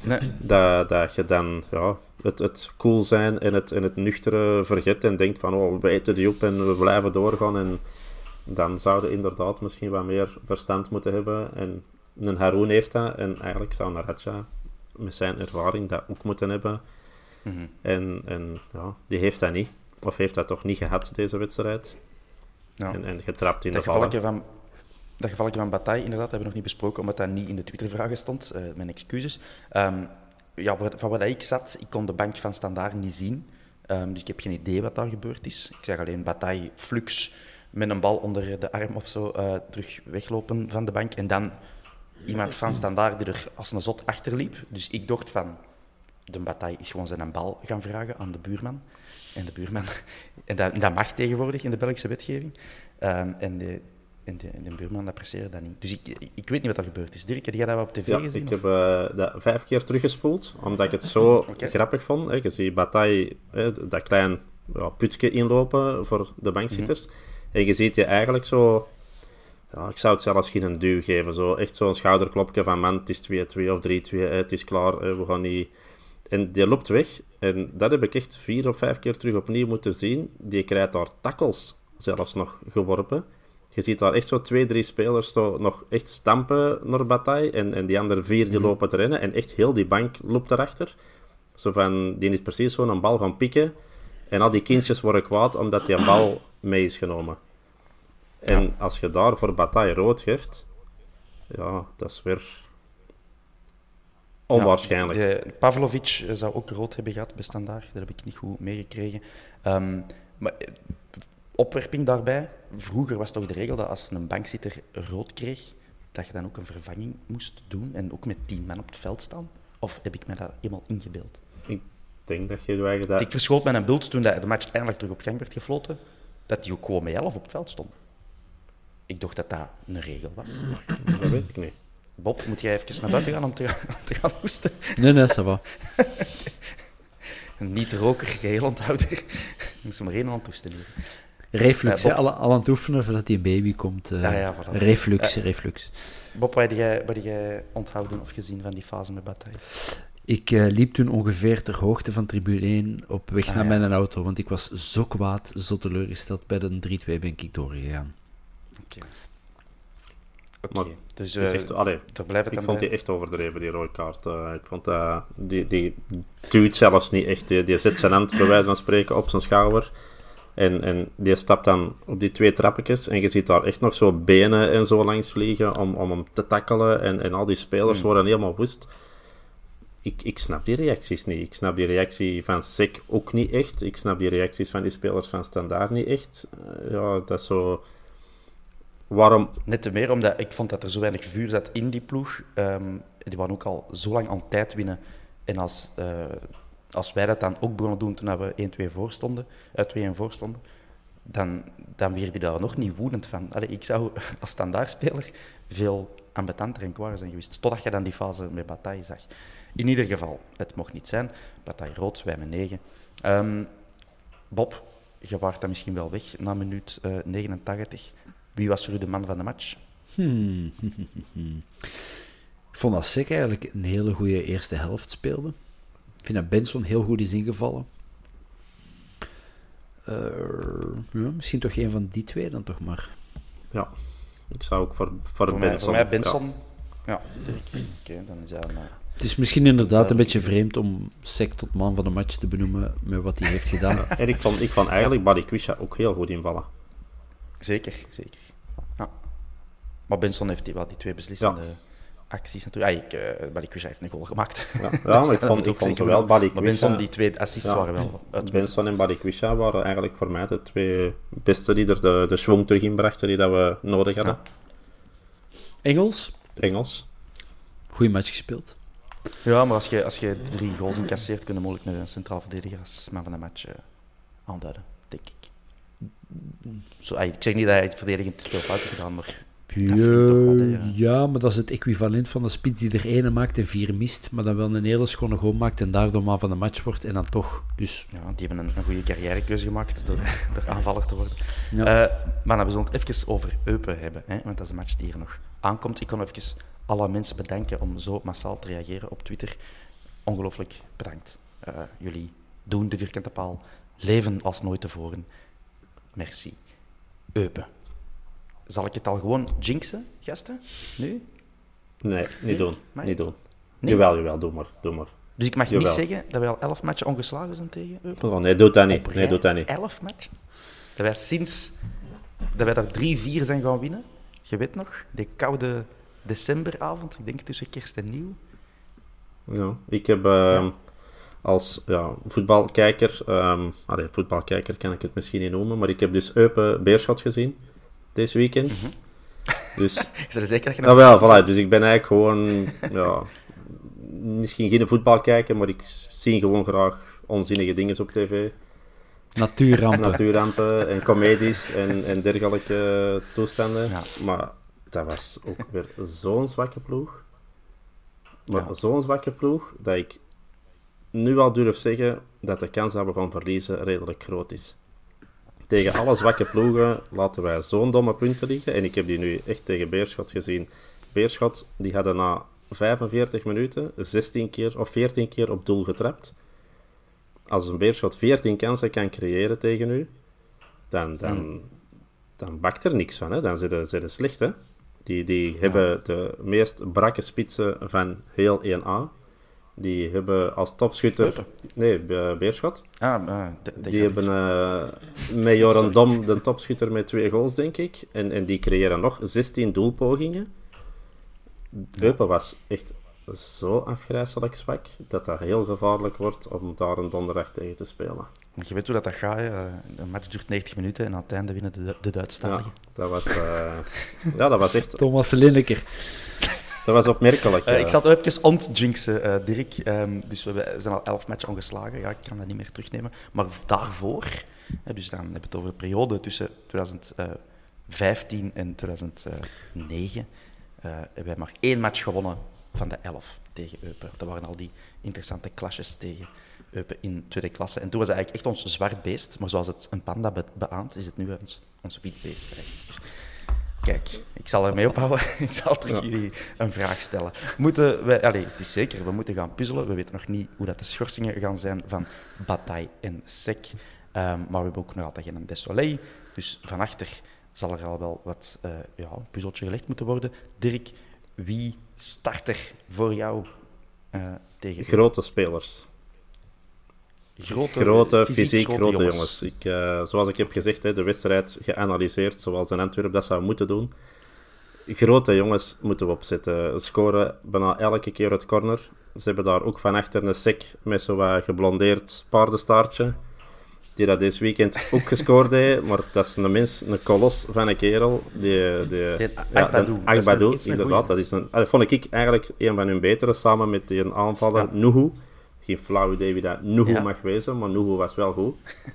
Nee, dat, dat je dan ja, het, het cool zijn en het, en het nuchtere vergeet en denkt van oh, we eten die op en we blijven doorgaan. En dan zouden inderdaad misschien wat meer verstand moeten hebben. En een Haroon heeft dat en eigenlijk zou een Raja met zijn ervaring dat ook moeten hebben. Mhm. En, en ja, die heeft dat niet. Of heeft dat toch niet gehad, deze wedstrijd. ja. En, en getrapt in Dat de vallen. van, dat gevalletje van Bataille, inderdaad, hebben we nog niet besproken, omdat dat niet in de Twitter-vragen stond. Eh, mijn excuses. Ehm, ja, van waar ik zat, ik kon de bank van Standaard niet zien. Ehm, dus ik heb geen idee wat daar gebeurd is. Ik zag alleen Bataille flux met een bal onder de arm of zo eh, terug weglopen van de bank. En dan iemand van Standaard die er als een zot achter liep. Dus ik dacht van, de Bataille is gewoon zijn bal gaan vragen aan de buurman. En de buurman, en dat, dat mag tegenwoordig in de Belgische wetgeving. Ehm, en, de, en, de, en de buurman apprecieerde dat niet. Dus ik, ik weet niet wat er gebeurd is. Dirk, heb jij dat wel op tv Ja, gezien? ik heb eh, dat vijf keer teruggespoeld, omdat ik het zo grappig vond. Hè. Je ziet Bataille hè, dat klein ja, putje inlopen voor de bankzitters. Mhm. En je ziet je eigenlijk zo... Ja, ik zou het zelfs geen duw geven. Zo, echt zo'n schouderklopje van man, het is 2-2 of 3-2, hè, het is klaar, we gaan niet... En die loopt weg. En dat heb ik echt vier of vijf keer terug opnieuw moeten zien. Die krijgt daar tackles zelfs nog geworpen. Je ziet daar echt zo twee, drie spelers zo nog echt stampen naar Bataille. En, en die andere vier die lopen te rennen. En echt heel die bank loopt erachter. Zo van, die is precies gewoon een bal gaan pikken. En al die kindjes worden kwaad omdat die een bal mee is genomen. En als je daar voor Bataille rood geeft, ja, dat is weer onwaarschijnlijk. Ja, de, Pavlovic eh, zou ook rood hebben gehad bij Standaard. Dat heb ik niet goed meegekregen. Ehm, maar eh, opwerping daarbij. Vroeger was toch de regel dat als een bankzitter rood kreeg, dat je dan ook een vervanging moest doen en ook met tien man op het veld staan? Of heb ik me dat helemaal ingebeeld? Ik denk dat je je eigen dat... Ik verschoot met een beeld toen de match eindelijk terug op gang werd gefloten, dat hij ook gewoon met elf op het veld stond. Ik dacht dat dat een regel was. Dat weet ik niet. Bob, moet jij even naar buiten gaan om te, om te gaan hoesten? Nee, nee, ça va. Een niet-roker, geheel onthouder. Ik moest er maar één het hoesten hier. Reflux, Eh, Bob- al, al aan het oefenen voordat die baby komt. eh, Ja, ja, voilà. reflux, reflux. Bob, wat heb jij, wat heb jij onthouden of gezien van die fase met Bataille? Ik eh, liep toen ongeveer ter hoogte van tribune 1 op weg Ah, naar ja. mijn auto, want ik was zo kwaad, zo teleurgesteld. Bij de 3-2 ben ik doorgegaan. Oké. Oké, Maar dus is eh echt, allee, ik vond bij. die echt overdreven, die rode kaart. Eh, ik vond dat... Die, die duwt zelfs niet echt. Die, die zet zijn hand, bij wijze van spreken, op zijn schouder. En, en die stapt dan op die twee trappetjes. En je ziet daar echt nog zo benen en zo langs vliegen om, om hem te tackelen. En, en al die spelers Hmm. worden helemaal woest. Ik, ik snap die reacties niet. Ik snap die reactie van Sek ook niet echt. Ik snap die reacties van die spelers van Standaard niet echt. Ja, dat is zo... Waarom... Net te meer, omdat ik vond dat er zo weinig vuur zat in die ploeg. Ehm, die waren ook al zo lang aan tijd winnen. En als, eh, als wij dat dan ook begonnen doen toen we 1-2 voor stonden, uit 2-1 voor stonden, dan, dan werd hij daar nog niet woedend van. Allee, ik zou als standaardspeler veel ambetanter en kwaad zijn geweest. Totdat je dan die fase met Bataille zag. In ieder geval, het mocht niet zijn. Bataille rood, wij met 9. Ehm, Bob, je waart dan misschien wel weg na minuut eh 89. Wie was voor u de man van de match? Hmm. Ik vond dat Sek eigenlijk een hele goede eerste helft speelde. Ik vind dat Benson heel goed is ingevallen. Eh, ja, misschien toch een van die twee dan toch maar. Ja, ik zou ook voor, voor, Voor mij, Benson. voor mij Benson. Ja. Oké, dan is hij... een, eh, Het is misschien inderdaad een beetje vreemd om Sek tot man van de match te benoemen met wat hij heeft gedaan. En ik vond, ik vond eigenlijk Buddy Quisha ook heel goed invallen. Zeker, zeker. Ja. Maar Benson heeft die, wel die twee beslissende acties natuurlijk. Ah, ik, uh, Balikwisha heeft een goal gemaakt. Ja, ja maar ik vond, ik ook vond zowel wel. Maar Benson, die twee assists Ja. waren wel uit. Benson en Quisha waren eigenlijk voor mij de twee beste die er de, de schwung terug inbrachten die dat we nodig hadden. Engels, Engels. goede match gespeeld. Ja, maar als je, als je drie goals incasseert, kun je mogelijk een centraal verdediger als man van de match eh, aanduiden, denk ik. Zo, ik zeg niet dat hij het verdedigend veel fout heeft gedaan, maar Ja, hè, ja. maar dat is het equivalent van de spits die er ene maakt en vier mist, maar dan wel een hele schone goal maakt en daardoor man van de match wordt en dan toch. Dus ja, die hebben een, een goede carrièrekeuze gemaakt door, door aanvaller te worden. ja. Eh, maar dan we zullen het even over Eupen hebben, hè, want dat is een match die er nog aankomt. Ik kan even alle mensen bedanken om zo massaal te reageren op Twitter. Ongelooflijk bedankt. Eh, jullie doen de vierkante paal, leven als nooit tevoren. Merci. Eupen. Zal ik het al gewoon jinxen, gasten? Nu? Nee, niet doen. Niet doen. Nee? Jawel, jawel, doe maar. Doe maar. Dus ik mag Jawel. niet zeggen dat wij al elf matchen ongeslagen zijn tegen Eupen? Oh, nee, doe dat niet. Op Nee, rij doe dat niet. Elf matchen? Dat wij sinds dat wij daar drie, vier zijn gaan winnen. Je weet nog, die koude decemberavond, ik denk tussen kerst en nieuw. Ja, ik heb ehm, als ja, voetbalkijker, ehm allee, voetbalkijker kan ik het misschien niet noemen, maar ik heb dus Eupen Beerschot gezien deze weekend. Mhm. Dus, Is er zeker dat je nou wel, voilà, dus ik ben eigenlijk gewoon, ja, misschien geen voetbalkijker, maar ik zie gewoon graag onzinnige dingen op tv. Natuurrampen. Natuurrampen en comedies en, en dergelijke toestanden. Ja. Maar dat was ook weer zo'n zwakke ploeg. Maar Ja. zo'n zwakke ploeg dat ik nu al durf zeggen dat de kans dat we gaan verliezen redelijk groot is. Tegen alle zwakke ploegen laten wij zo'n domme punten liggen. En ik heb die nu echt tegen Beerschot gezien. Beerschot die hadden na 45 minuten 16 keer of 14 keer op doel getrapt. Als een Beerschot 14 kansen kan creëren tegen u, dan, dan, dan bakt er niks van. Hè? Dan zijn ze zijn ze slecht. Hè? Die, die hebben de meest brakke spitsen van heel 1A. Die hebben als topschutter... Nee, Be- Beerschot. Ah, ah, de, de Die hebben eh met Joran Dom de topschutter met twee goals, denk ik. En, en die creëren nog 16 doelpogingen. Eupen was echt zo afgrijzelijk zwak, dat dat heel gevaarlijk wordt om daar een donderdag tegen te spelen. Want je weet hoe dat, dat gaat. Een match duurt 90 minuten en aan het einde winnen de, de Ja, dat was, eh, ja, dat was echt Thomas Linneker. Dat was opmerkelijk. Eh, ik zal het even ontjinxen, eh Dirk. Ehm, dus we, zijn al elf matchen ongeslagen. Ja, ik kan dat niet meer terugnemen. Maar daarvoor, hè, dus dan hebben we het over de periode tussen 2015 en 2009, eh, hebben wij maar één match gewonnen van de elf tegen Eupen. Dat waren al die interessante clashes tegen Eupen in tweede klasse. En toen was het eigenlijk echt ons zwart beest. Maar zoals het een panda be- beaamt, is het nu ons, ons wit beest. eigenlijk. Kijk, ik zal ermee ophouden. ik zal terug jullie een vraag stellen. Moeten wij, allez, het is zeker, we moeten gaan puzzelen. We weten nog niet hoe dat de schorsingen gaan zijn van Bataille en Sek. Ehm, maar we hebben ook nog altijd geen Desolé. Dus van achter zal er al wel wat eh, ja, een puzzeltje gelegd moeten worden. Dirk, wie start er voor jou eh, tegen Grote spelers. Grote, Grote, fysiek fysiek, grote grote jongens. Ik, eh, zoals ik heb gezegd, hè, de wedstrijd geanalyseerd zoals in Antwerpen dat zou moeten doen. Grote jongens moeten we opzetten. Scoren bijna elke keer uit corner. Ze hebben daar ook van achter een sec met zo'n wat geblondeerd paardenstaartje. Die dat deze weekend ook gescoord heeft. Maar dat is een mens, een kolos van een kerel. Die, die, Die ja, Agbadou, een- Agbadou, dat is een inderdaad. Dat, is een, dat vond ik eigenlijk een van hun betere, samen met die aanvaller Nuhu. Geen flauw idee wie dat Nuhu Ja. mag wezen, maar Nuhu was wel goed.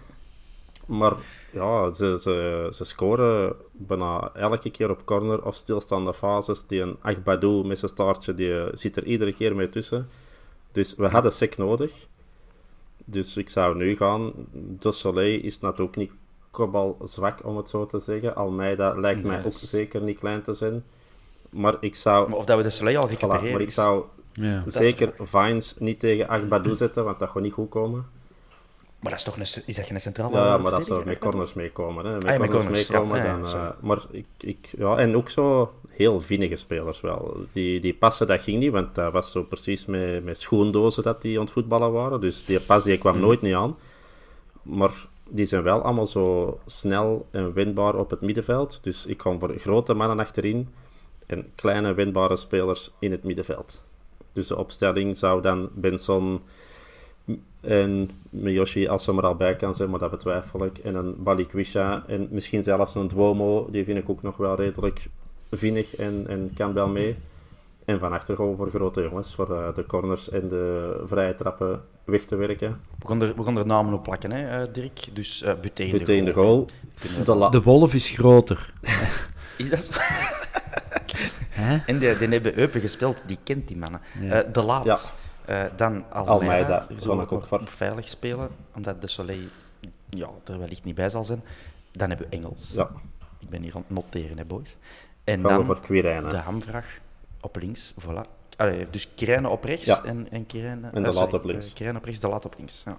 Maar ja, ze, ze, ze scoren bijna elke keer op corner of stilstaande fases. Die een Agbadou met zijn staartje, die eh, zit er iedere keer mee tussen. Dus we hadden sec nodig. Dus ik zou nu gaan. De Soleil is natuurlijk niet kopbal zwak, om het zo te zeggen. Almeida lijkt mij ook zeker niet klein te zijn. Maar ik zou... Maar of dat we de Soleil al Voilà, recupereren maar ik zou Ja. zeker Vines niet tegen Agbadou zetten, want dat gaat niet goed komen. Maar dat is toch een, is dat geen centrale Ja, maar dat zou met corners meekomen. Hè. Met Ah, ja, met corners corners, meekomen, ja. Dan... eh, maar ik, ik, ja, en ook zo heel vinnige spelers wel. Die, die passen, dat ging niet, want dat was zo precies met, met schoendozen dat die aan het voetballen waren. Dus die pas die kwam nooit niet aan. Maar die zijn wel allemaal zo snel en wendbaar op het middenveld. Dus ik kan voor grote mannen achterin en kleine wendbare spelers in het middenveld. Dus de opstelling zou dan Benson en Miyoshi, als ze er al bij kan zijn, maar dat betwijfel ik. En een Balikwisha en misschien zelfs een Duomo, die vind ik ook nog wel redelijk vinnig en, en kan wel mee. En van achter gewoon voor grote jongens, voor eh, de corners en de vrije trappen weg te werken. We gaan er, we gaan er namen op plakken, hè, eh, Dirk. Dus uh, Buté in de Buté in de goal. goal. De la- De wolf is groter. Is dat zo? Hè? En die, die hebben Eupen gespeeld, die kent die mannen. Ja. Eh, de Laat. Ja. Eh, dan Almeida. Almeida, vond ik ook voor. veilig spelen, omdat de Soleil ja, er wellicht niet bij zal zijn. Dan hebben we Engels. Ja, Ik ben hier aan het noteren, hè, boys. En gaan we dan voor de hamvraag op links. Voilà. Allee, dus Kirijnen op rechts Ja. en, en Kirijnen... En de eh, Laat sorry, op links. Kirijnen op rechts, de Laat op links. Ja.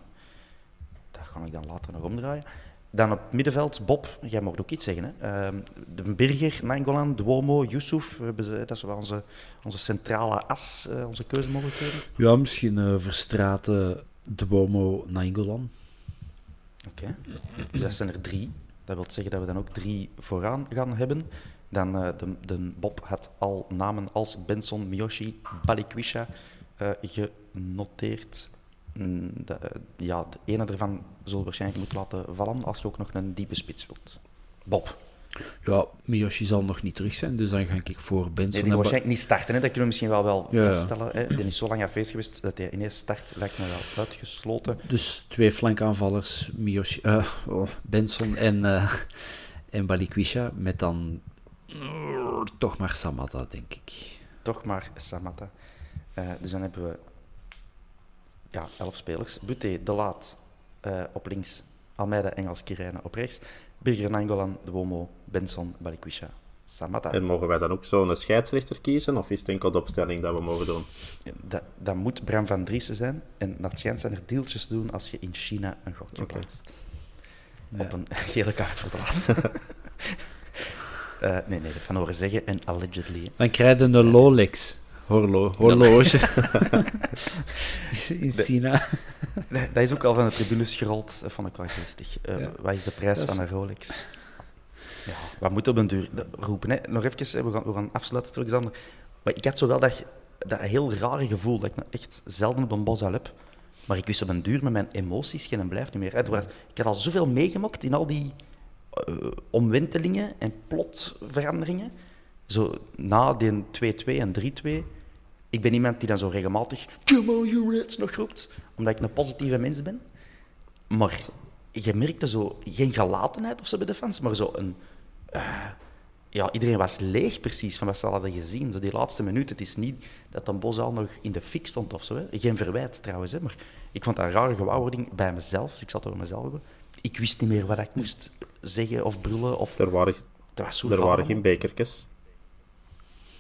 Dat ga ik dan later nog omdraaien. Dan op middenveld, Bob, jij mag ook iets zeggen. Hè? Ehm, de Birger, Nangolan, Duomo, Yusuf. Ze, dat is wel onze, onze centrale as, eh, onze keuzemogelijkheden. Ja, misschien eh Verstraten, De Bomo, Nainggolan. Oké. Dus dat zijn er drie. Dat wil zeggen dat we dan ook drie vooraan gaan hebben. Dan eh, de, de Bob had al namen als Benson, Miyoshi, Balikwisha genoteerd. Mm, de, eh, ja, de ene ervan zullen waarschijnlijk moeten laten vallen als je ook nog een diepe spits wilt. Bob. Ja, Miyoshi zal nog niet terug zijn, dus dan ga ik voor Nee, Benson. die en gaat Ba- waarschijnlijk niet starten. Hè? Dat kunnen we misschien wel, wel Ja, vaststellen. Hè? Die is zo lang afwezig geweest dat hij ineens start, lijkt me wel uitgesloten. Dus twee flankaanvallers, Miyoshi, eh, oh, Benson en, eh en Balikwisha, met dan eh, toch maar Samata, denk ik. Toch maar Samata. Dus dan hebben we ja, elf spelers. Buté, De Laat eh, op links. Almeida, Engels, Kirijnen op rechts. Birger Nangolan, De Womo, Benson, Balikwisha, Samata. En mogen wij dan ook zo'n scheidsrechter kiezen? Of is het enkel de opstelling dat we mogen doen? Dat, dat moet Bram van Driessen zijn. En naar het schijnt zijn er deeltjes te doen als je in China een gokje plaatst. Op een gele kaart voor De Laat. Eh, nee, nee, dat van horen zeggen. En allegedly. Dan krijg je een Rolex. Horlo horloge. in China. Dat dat is ook al van de tribunes gerold, dat vond ik wel geestig. Eh, Ja. Wat is de prijs is- van een Rolex? Ja, wat moet op een duur de- roepen? Hè? Nog even, we gaan, we gaan afsluiten, Alexander. Maar ik had zo wel dat, dat heel rare gevoel dat ik nou echt zelden op een bos al heb. Maar ik wist op een duur met mijn emoties geen en blijft niet meer. Er was- Ik had al zoveel meegemaakt in al die eh, omwentelingen en plotveranderingen. Zo na die 2-2 en 3-2. Ik ben iemand die dan zo regelmatig Come on, you Reds nog roept. Omdat ik een positieve mens ben. Maar je merkte zo geen gelatenheid of zo bij de fans, maar zo een... eh, ja, iedereen was leeg precies van wat ze hadden gezien. Zo die laatste minuut. Het is niet dat een bos al nog in de fik stond of zo. Hè. Geen verwijt trouwens, hè. maar ik vond dat een rare gewaarwording bij mezelf. Ik zat over mezelf hebben. Ik wist niet meer wat ik moest zeggen of brullen. Of... Er waren, er waren geen bekertjes.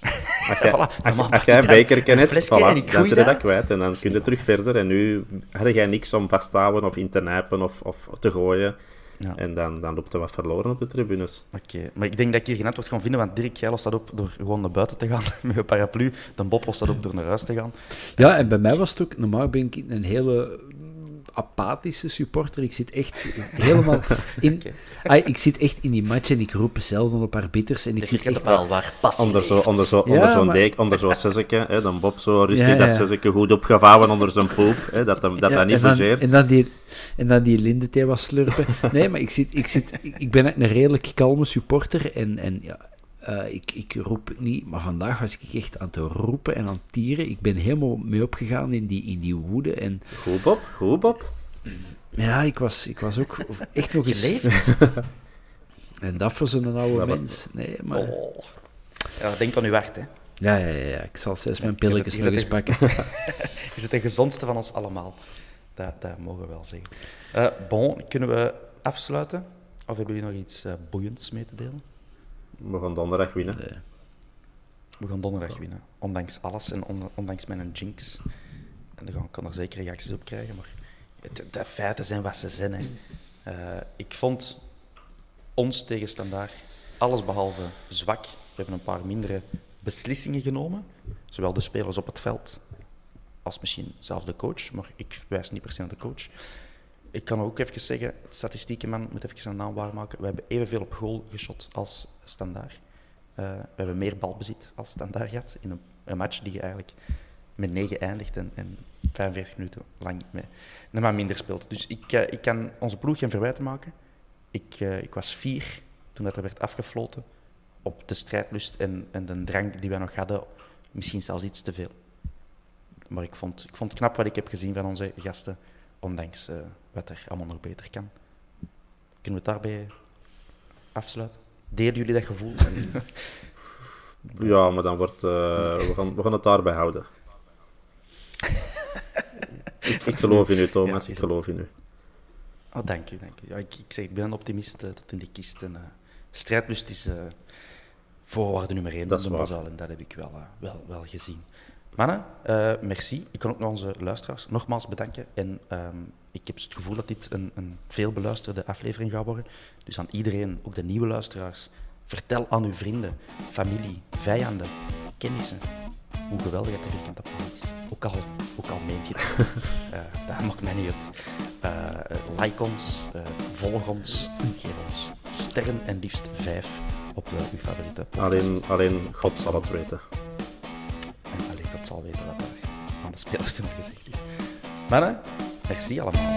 Als Ja, jij, voilà. als- Normaal als pak jij ik een dan voilà, en ik dan zit je dat kwijt en dan kun je terug verder. En nu had jij niks om vast te houden of in te nijpen of, of te gooien. Ja. En dan, dan loopt er wat verloren op de tribunes. Oké, maar ik denk dat ik hier geen antwoord ga vinden, want Dirk, jij lost dat op door gewoon naar buiten te gaan met een paraplu. De Bob lost dat op door naar huis te gaan. Ja, en bij mij was het ook, normaal ben ik een hele apathische supporter. Ik zit echt helemaal in. Ah, ik zit echt in die match en ik roep zelden op arbiters. En ik Dus zit echt, wel waar passie Onder zo'n onder zo, Ja, onder zo'n maar- dijk, onder zo'n suzzeke, hè, dan Bob zo rustig Ja, ja. dat suzzeke goed opgevouwen onder zijn poep, hè, dat hem, dat Ja, hij niet bougeert. en dan die, en dan die lindethee was slurpen. Nee, maar ik, zit, ik, zit, ik ik ben een redelijk kalme supporter en, en ja, eh, ik, ik roep niet, maar vandaag was ik echt aan het roepen en aan het tieren. Ik ben helemaal mee opgegaan in die, in die woede en Goed Bob, goed Bob. ja, ik was, ik was ook echt nog eens... Geleefd? En dat voor zo'n oude Ja, mens. Nee, maar... Oh. Ja, denk aan uw hart, hè. Ja, ja, ja, ja, ik zal steeds mijn pilletjes je nog eens pakken. Je zit de gezondste van ons allemaal. Dat, dat mogen we wel zeggen. Eh, bon, kunnen we afsluiten? Of hebben jullie nog iets eh, boeiends mee te delen? We gaan donderdag winnen. We gaan donderdag winnen. Ondanks alles en on- ondanks mijn jinx. En daar gaan- kan er zeker reacties op krijgen, maar het- de feiten zijn wat ze zijn. Hè. Eh, ik vond ons tegenstandaar alles behalve zwak. We hebben een paar mindere beslissingen genomen. Zowel de spelers op het veld als misschien zelfs de coach. Maar ik wijs niet per se naar de coach. Ik kan ook even zeggen, statistiekenman moet even zijn naam waarmaken. We hebben evenveel op goal geschot als standaard. Eh, we hebben meer balbezit als standaard gehad in een, een match die je eigenlijk met 9 eindigt en, en 45 minuten lang met man minder speelt. Dus ik, eh, ik kan onze ploeg geen verwijten maken. Ik, eh, ik was vier toen dat er werd afgefloten op de strijdlust en, en de drang die wij nog hadden. Misschien zelfs iets te veel. Maar ik vond, ik vond knap wat ik heb gezien van onze gasten, ondanks eh, wat er allemaal nog beter kan. Kunnen we het daarbij afsluiten? Delen jullie dat gevoel? Ja, maar dan wordt... eh, we, gaan, we gaan het daarbij houden. ik, ik geloof in u, Thomas. Ja, ik geloof in u. Oh, dank u, dank u. Ja, ik, ik, zeg, ik ben een optimist eh, tot in die kist. En, strijdlust is voorwaarde nummer één Dat van is de. Bosuil en dat heb ik wel, wel, wel gezien. Mannen, eh, merci. Ik kan ook naar onze luisteraars nogmaals bedanken. En ehm, ik heb het gevoel dat dit een, een veel beluisterde aflevering gaat worden. Dus aan iedereen, ook de nieuwe luisteraars, vertel aan uw vrienden, familie, vijanden, kennissen, hoe geweldig het de vierkante paal is. Ook al, ook al meent je het. Eh, dat maakt mij niet uit. Eh, like ons, volg ons, geef ons sterren en liefst vijf op de, uw favoriete podcast. Alleen, alleen God zal het weten. Zal weten wat daar aan de spelers toen gezegd is. Mannen, merci allemaal.